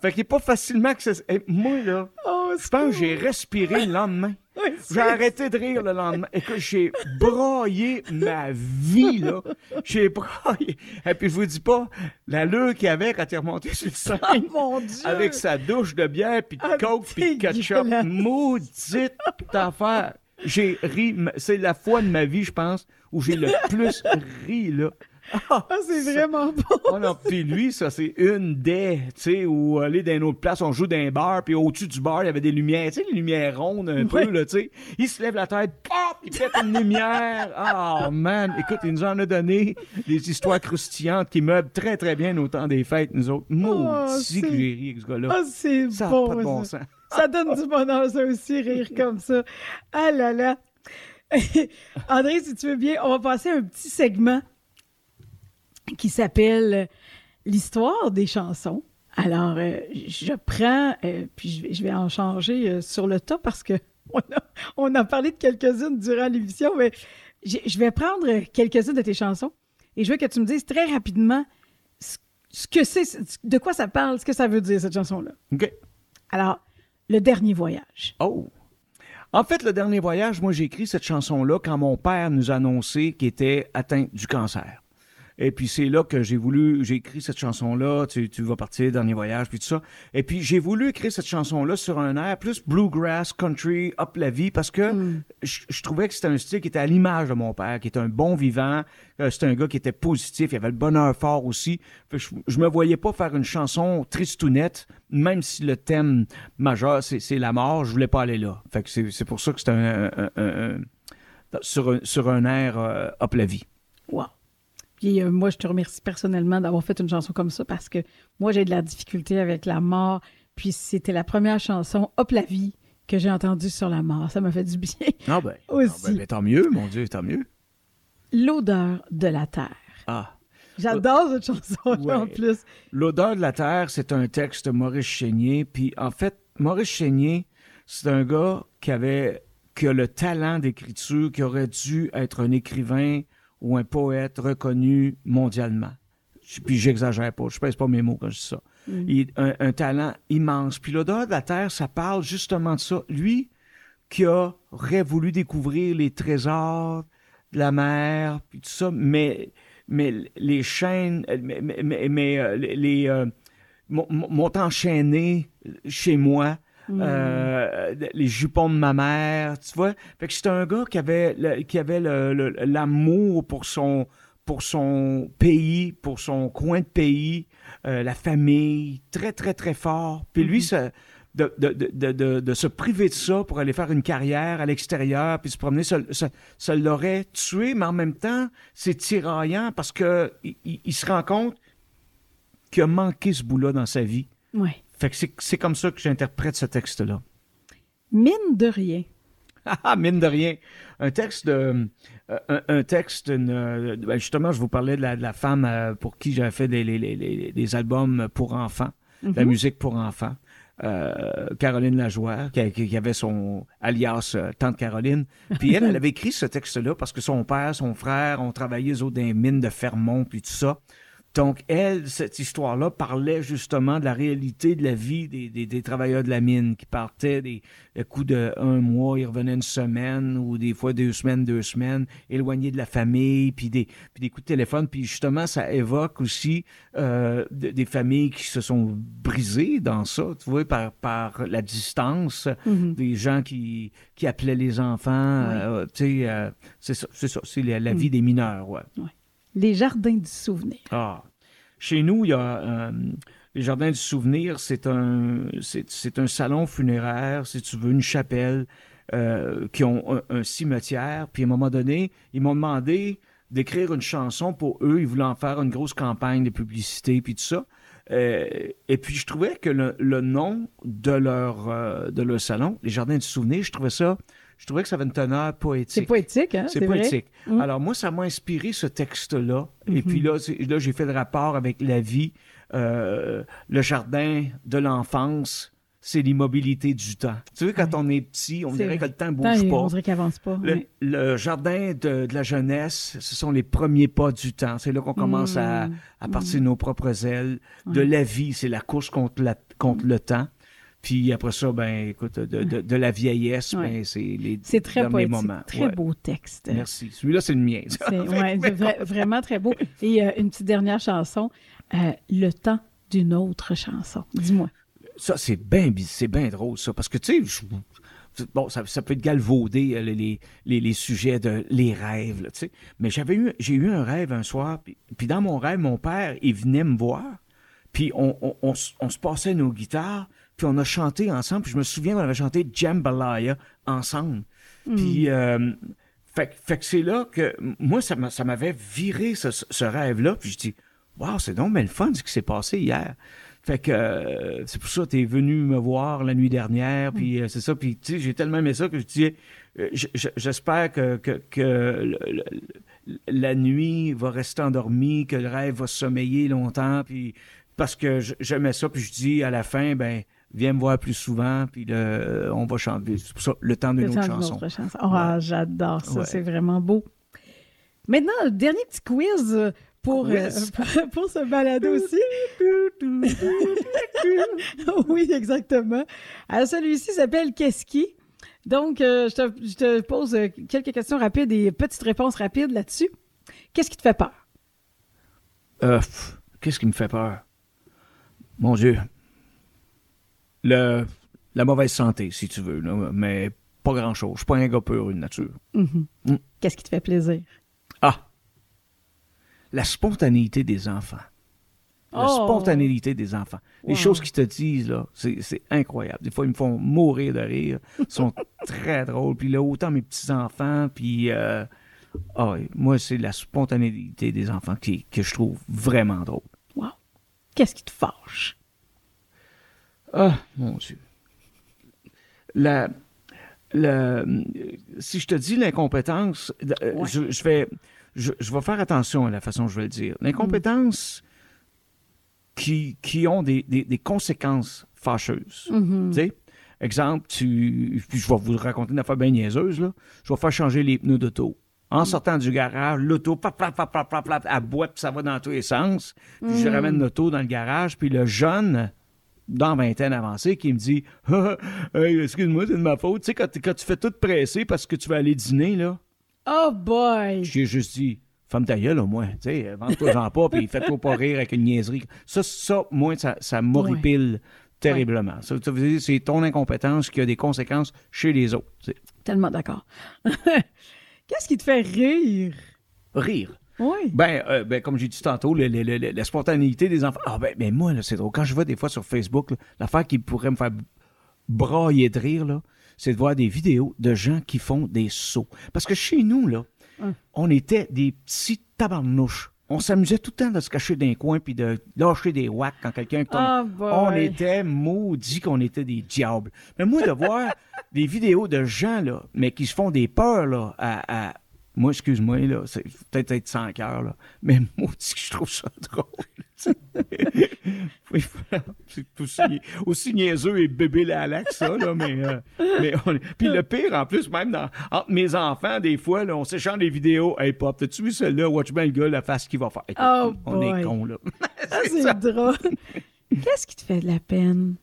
Fait qu'il est pas facilement ça... Eh, Moi, là, Oh, je pense que j'ai respiré le lendemain. Oui, J'ai arrêté de rire le lendemain. Écoute, j'ai braillé ma vie, là. J'ai braillé. Et puis, je vous dis pas, l'allure qu'il y avait quand il est remonté sur le scène. mon Dieu! Avec sa douche de bière, puis de Ah, coke, puis de ketchup. Maudite affaire. J'ai ri. C'est la fois de ma vie, je pense, où j'ai le plus ri, là. Ah, c'est vraiment bon! Oh non, puis lui, ça, c'est une des, tu sais, où aller dans une autre place, on joue dans un bar, puis au-dessus du bar, il y avait des lumières, tu sais, les lumières rondes un Ouais. peu, là, tu sais. Il se lève la tête, pop, il pète une lumière. Oh, man, écoute, il nous en a donné des histoires croustillantes qui meublent très, très bien au temps des fêtes, nous autres. Maudit c'est- que j'ai ri avec ce gars-là. Ah, c'est ça bon, pas de bon ça. sens. Ça donne du bonheur, ça aussi, rire comme ça. Ah là là. André, si tu veux bien, on va passer à un petit segment qui s'appelle L'histoire des chansons. Alors, euh, je prends, euh, puis je vais, en changer euh, sur le tas parce que on a, on a parlé de quelques-unes durant l'émission, mais je vais prendre quelques-unes de tes chansons et je veux que tu me dises très rapidement ce, ce que c'est, de quoi ça parle, ce que ça veut dire, cette chanson-là. OK. Alors, le dernier voyage. Oh! En fait, le dernier voyage, moi, j'ai écrit cette chanson-là quand mon père nous a annoncé qu'il était atteint du cancer. Et puis c'est là que j'ai voulu, j'ai écrit cette chanson-là, tu, tu vas partir, dernier voyage, puis tout ça. Et puis j'ai voulu écrire cette chanson-là sur un air plus bluegrass, country, up la vie, parce que je, je trouvais que c'était un style qui était à l'image de mon père, qui était un bon vivant, euh, c'était un gars qui était positif, il avait le bonheur fort aussi. Fait je, je me voyais pas faire une chanson tristounette, même si le thème majeur, c'est la mort, je voulais pas aller là. Fait que c'est pour ça que c'était un, un- un- un- sur, un, sur un air euh, up la vie. Wow. Puis euh, moi, je te remercie personnellement d'avoir fait une chanson comme ça parce que moi, j'ai de la difficulté avec la mort. Puis c'était la première chanson, Hop la vie, que j'ai entendue sur la mort. Ça m'a fait du bien. Ah ben, Aussi. ah ben, ben, tant mieux, mon Dieu, tant mieux. L'odeur de la terre. Ah. J'adore cette chanson-là en plus. L'odeur de la terre, c'est un texte de Maurice Chénier. Puis en fait, Maurice Chénier, c'est un gars qui avait qui a le talent d'écriture, qui aurait dû être un écrivain ou un poète reconnu mondialement. Puis j'exagère pas, je pèse pas mes mots quand je dis ça. Il un, un talent immense. Puis l'odeur de la terre, ça parle justement de ça. Lui qui aurait voulu découvrir les trésors de la mer, puis tout ça, mais, mais les chaînes, mais, mais, euh, les, euh, m'ont enchaîné chez moi. Euh, les jupons de ma mère, tu vois. Fait que c'était un gars qui avait le- qui avait l'amour pour son pour son pays, pour son coin de pays, euh, la famille, très très très fort. Puis lui, ça, de, de, de, de, de- de se priver de ça pour aller faire une carrière à l'extérieur, puis se promener, ça, ça, ça l'aurait tué, mais en même temps, c'est tiraillant parce que il, il- il se rend compte qu'il a manqué ce bout-là dans sa vie. Ouais. Fait que c'est- comme ça que j'interprète ce texte-là. Mine de rien. Ah, mine de rien. Un texte de. euh, Un, un texte. ben, justement, je vous parlais de la, de la femme euh, pour qui j'avais fait des, les- les- les- des albums pour enfants, de la musique pour enfants. Euh, Caroline Lajoie, qui, qui- qui avait son alias euh, Tante Caroline. Puis elle, elle avait écrit ce texte-là parce que son père, son frère ont travaillé eux autres, dans les mines de Fermont, puis tout ça. Donc, elle, cette histoire-là parlait justement de la réalité de la vie des, des, des travailleurs de la mine qui partaient des le coup de un mois, ils revenaient une semaine ou des fois deux semaines, deux semaines, éloignés de la famille, puis des, puis des coups de téléphone. Puis justement, ça évoque aussi euh, de- des familles qui se sont brisées dans ça, tu vois, par, par la distance, Mhm. des gens qui, qui appelaient les enfants, euh, tu sais, euh, c'est ça, c'est la, la vie des mineurs, ouais. Les jardins du souvenir. Ah. Chez nous, il y a euh, les Jardins du Souvenir, c'est un, c'est, un salon funéraire, si tu veux, une chapelle, euh, qui ont un, cimetière. Puis à un moment donné, ils m'ont demandé d'écrire une chanson pour eux. Ils voulaient en faire une grosse campagne de publicité, puis tout ça. Euh, et puis je trouvais que le, nom de leur, de leur salon, les Jardins du Souvenir, je trouvais ça, je trouvais que ça avait une teneur poétique. C'est poétique, hein? C'est vrai? poétique. Mm. Alors moi, ça m'a inspiré ce texte-là. Et Mhm. puis là, là j'ai fait le rapport avec la vie. Euh, le jardin de l'enfance, c'est l'immobilité du temps. Tu sais, quand on est petit, on dirait vrai. que le temps bouge on pas. dirait qu'il avance pas. Le, jardin de, de la jeunesse, ce sont les premiers pas du temps. C'est là qu'on commence à, Mm. à partir de nos propres ailes. De la vie, c'est la course contre, la, contre le temps. Puis après ça, ben écoute, de, de, de la vieillesse, Ouais. ben, c'est les C'est très derniers poétique. moments. Très Ouais. beau texte. Merci. Celui-là, c'est le mien. C'est ouais, c'est vra- vraiment très beau. Et euh, une petite dernière chanson, euh, Le temps d'une autre chanson. Dis-moi. Ça, c'est bien c'est bien drôle, ça. Parce que, tu sais, bon, ça, ça peut être galvaudé, euh, les, les, les sujets de les rêves, tu sais. Mais j'avais eu, j'ai eu un rêve un soir, puis, puis dans mon rêve, mon père, il venait me voir, puis on, on, on, s- on se passait nos guitares, puis on a chanté ensemble, puis je me souviens qu'on avait chanté Jambalaya ensemble. Puis, euh, fait, que- fait que c'est là que, moi, ça m'a- ça m'avait viré ce, ce rêve-là, puis je dis, Waouh, c'est donc mais le fun ce qui s'est passé hier. Fait que euh, c'est pour ça que tu es venu me voir la nuit dernière, puis euh, c'est ça. Puis tu sais, j'ai tellement aimé ça que je disais, euh, j'espère que, que, que le- le- la nuit va rester endormie, que le rêve va sommeiller longtemps, puis parce que j'aimais ça, puis je dis à la fin, ben viens me voir plus souvent, puis le- on va chanter. C'est pour ça, le temps d'une Le autre chanson. chanson. Ah, j'adore ça. Ouais. C'est vraiment beau. Maintenant, le dernier petit quiz pour, Quiz. euh, pour ce balado aussi. oui, exactement. Alors, celui-ci s'appelle Qu'est-ce qui? Donc, euh, je, te, je te pose quelques questions rapides et petites réponses rapides là-dessus. Qu'est-ce qui te fait peur? Euh, Qu'est-ce qui me fait peur? Mon Dieu. Le, la mauvaise santé, si tu veux, là, mais pas grand-chose. Je suis pas un gars peureux de nature. Mhm. Mm. Qu'est-ce qui te fait plaisir? Ah! La spontanéité des enfants. La Oh! spontanéité des enfants. Les choses qu'ils te disent, là, c'est c'est incroyable. Des fois, ils me font mourir de rire. Ils sont très drôles. Puis là, autant mes petits-enfants, puis... euh, ah oui, moi, c'est la spontanéité des enfants qui, que je trouve vraiment drôle. Wow. Qu'est-ce qui te fâche? Ah, mon Dieu. La, la- si je te dis l'incompétence, euh, Ouais. je, je vais, je, je vais faire attention à la façon dont je vais le dire. L'incompétence qui, qui ont des, des- des conséquences fâcheuses. Mhm. Tu sais, exemple, tu, puis je vais vous raconter une affaire bien niaiseuse, là. Je vais faire changer les pneus d'auto. En sortant du garage, l'auto, pap, pap, elle boite, puis ça va dans tous les sens. Puis je ramène l'auto dans le garage, puis le jeune, dans vingtaine avancée, qui me dit Ah, hey, Excuse-moi, c'est de ma faute. Tu sais, quand, quand tu fais tout presser parce que tu vas aller dîner, là, Oh boy! j'ai juste dit Femme ta gueule, au moins. Tu sais, vente-toi-en pas, puis fais-toi pas rire avec une niaiserie. Ça, ça moi, ça, ça m'horripile terriblement. Ça, ça veut dire c'est ton incompétence qui a des conséquences chez les autres. tu sais. Tellement d'accord. Qu'est-ce qui te fait rire? Rire. Oui. Ben, euh, ben, comme j'ai dit tantôt, le- le- le- la spontanéité des enfants. Ah, ben, ben moi, c'est drôle. Quand je vois des fois sur Facebook, l'affaire qui pourrait me faire brailler de rire, là, c'est de voir des vidéos de gens qui font des sauts. Parce que chez nous, là, Hum. on était des petits tabarnouches. On s'amusait tout le temps de se cacher dans un coin puis de lâcher des whacks quand quelqu'un tombe. Ah, boy. on était maudits qu'on était des diables. Mais moi, de voir des vidéos de gens, là, mais qui se font des peurs, là, à, à- moi, excuse-moi, là, c'est peut-être être sans cœur, là, mais maudit que je trouve ça drôle. Oui, c'est aussi, aussi niaiseux et bébé la que ça, là, mais, euh, mais on Puis le pire, en plus, même dans, entre mes enfants, des fois, là, on s'échange des vidéos. Hey, pop, t'as-tu vu celle-là? Watch bien le gars, la face qu'il va faire. Oh on est con, là. Ah, c'est drôle. Qu'est-ce qui te fait de la peine?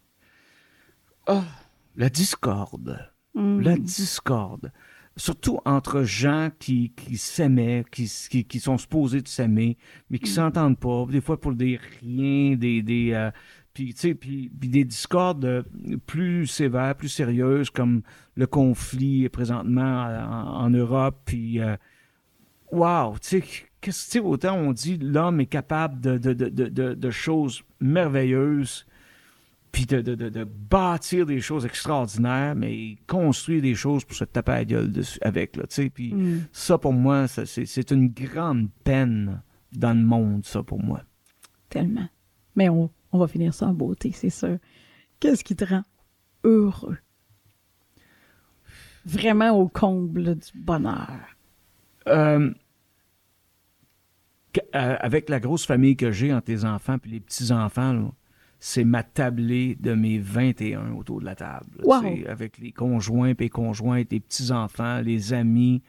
La discorde. Hmm. La discorde. Surtout entre gens qui, qui s'aimaient, qui, qui, qui sont supposés de s'aimer, mais qui s'entendent pas, des fois pour des riens, des. des euh, puis, tu sais, puis, puis des discordes euh, plus sévères, plus sérieuses, comme le conflit présentement en, en Europe. Puis, euh, wow, tu sais, qu'est-ce autant on dit l'homme est capable de, de, de, de, de- de choses merveilleuses, puis de, de, de, de bâtir des choses extraordinaires, mais construire des choses pour se taper la gueule dessus, avec, là, tu sais. Puis Hmm. ça, pour moi, ça, c'est, c'est une grande peine dans le monde, ça, pour moi. Tellement. Mais on, on va finir ça en beauté, c'est sûr. Qu'est-ce qui te rend heureux? Vraiment au comble du bonheur. Euh, euh, avec la grosse famille que j'ai entre les enfants puis les petits-enfants, là, c'est ma tablée de mes 21 autour de la table. Wow. Avec les conjoints les conjointes, les petits-enfants, les amis.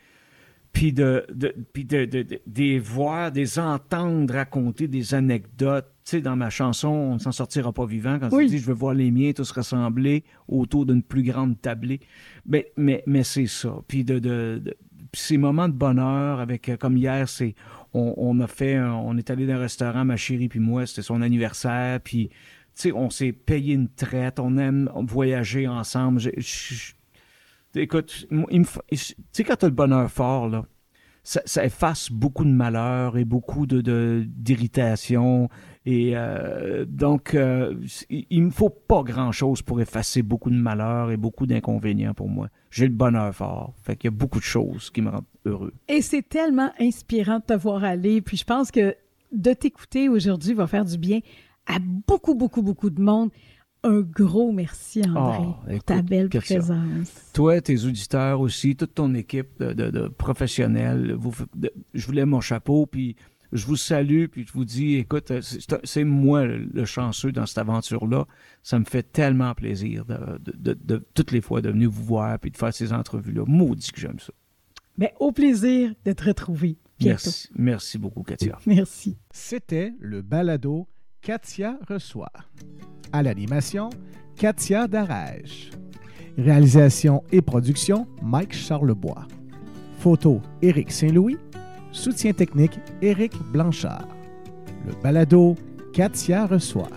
Puis de, de, puis de, de, de- des voir, des entendre raconter des anecdotes. Tu sais, dans ma chanson, on ne s'en sortira pas vivant quand Oui. tu dis je veux voir les miens tous ressembler autour d'une plus grande tablée. Mais, mais, mais c'est ça. Puis de, de, de- puis ces moments de bonheur avec, euh, comme hier, c'est, on, on a fait, on est allé dans un restaurant, ma chérie puis moi, c'était son anniversaire, puis, on s'est payé une traite, on aime voyager ensemble. Je- fa- tu sais, quand t'as le bonheur fort, là, ça, efface beaucoup de malheur et beaucoup de, d'irritation. Et euh, donc, euh, il, me faut pas grand-chose pour effacer beaucoup de malheur et beaucoup d'inconvénients pour moi. J'ai le bonheur fort. Fait qu'il y a beaucoup de choses qui me rendent heureux. Et c'est tellement inspirant de te voir aller. Puis je pense que de t'écouter aujourd'hui va faire du bien à beaucoup, beaucoup, beaucoup de monde. Un gros merci, André, Oh, pour ta belle présence. Toi, tes auditeurs aussi, toute ton équipe de, de- de professionnels, vous, de- je vous lève mon chapeau, puis je vous salue, puis je vous dis, écoute, c'est moi le, le chanceux dans cette aventure-là. Ça me fait tellement plaisir de, de- de- de- toutes les fois de venir vous voir, puis de faire ces entrevues-là. Maudit que j'aime ça. Mais au plaisir de te retrouver bientôt. Merci. Merci beaucoup, Katia. Merci. C'était le balado Katia reçoit. À l'animation, Katia Darège. Réalisation et production, Mike Charlebois. Photo, Éric Saint-Louis. Soutien technique, Éric Blanchard. Le balado Katia reçoit.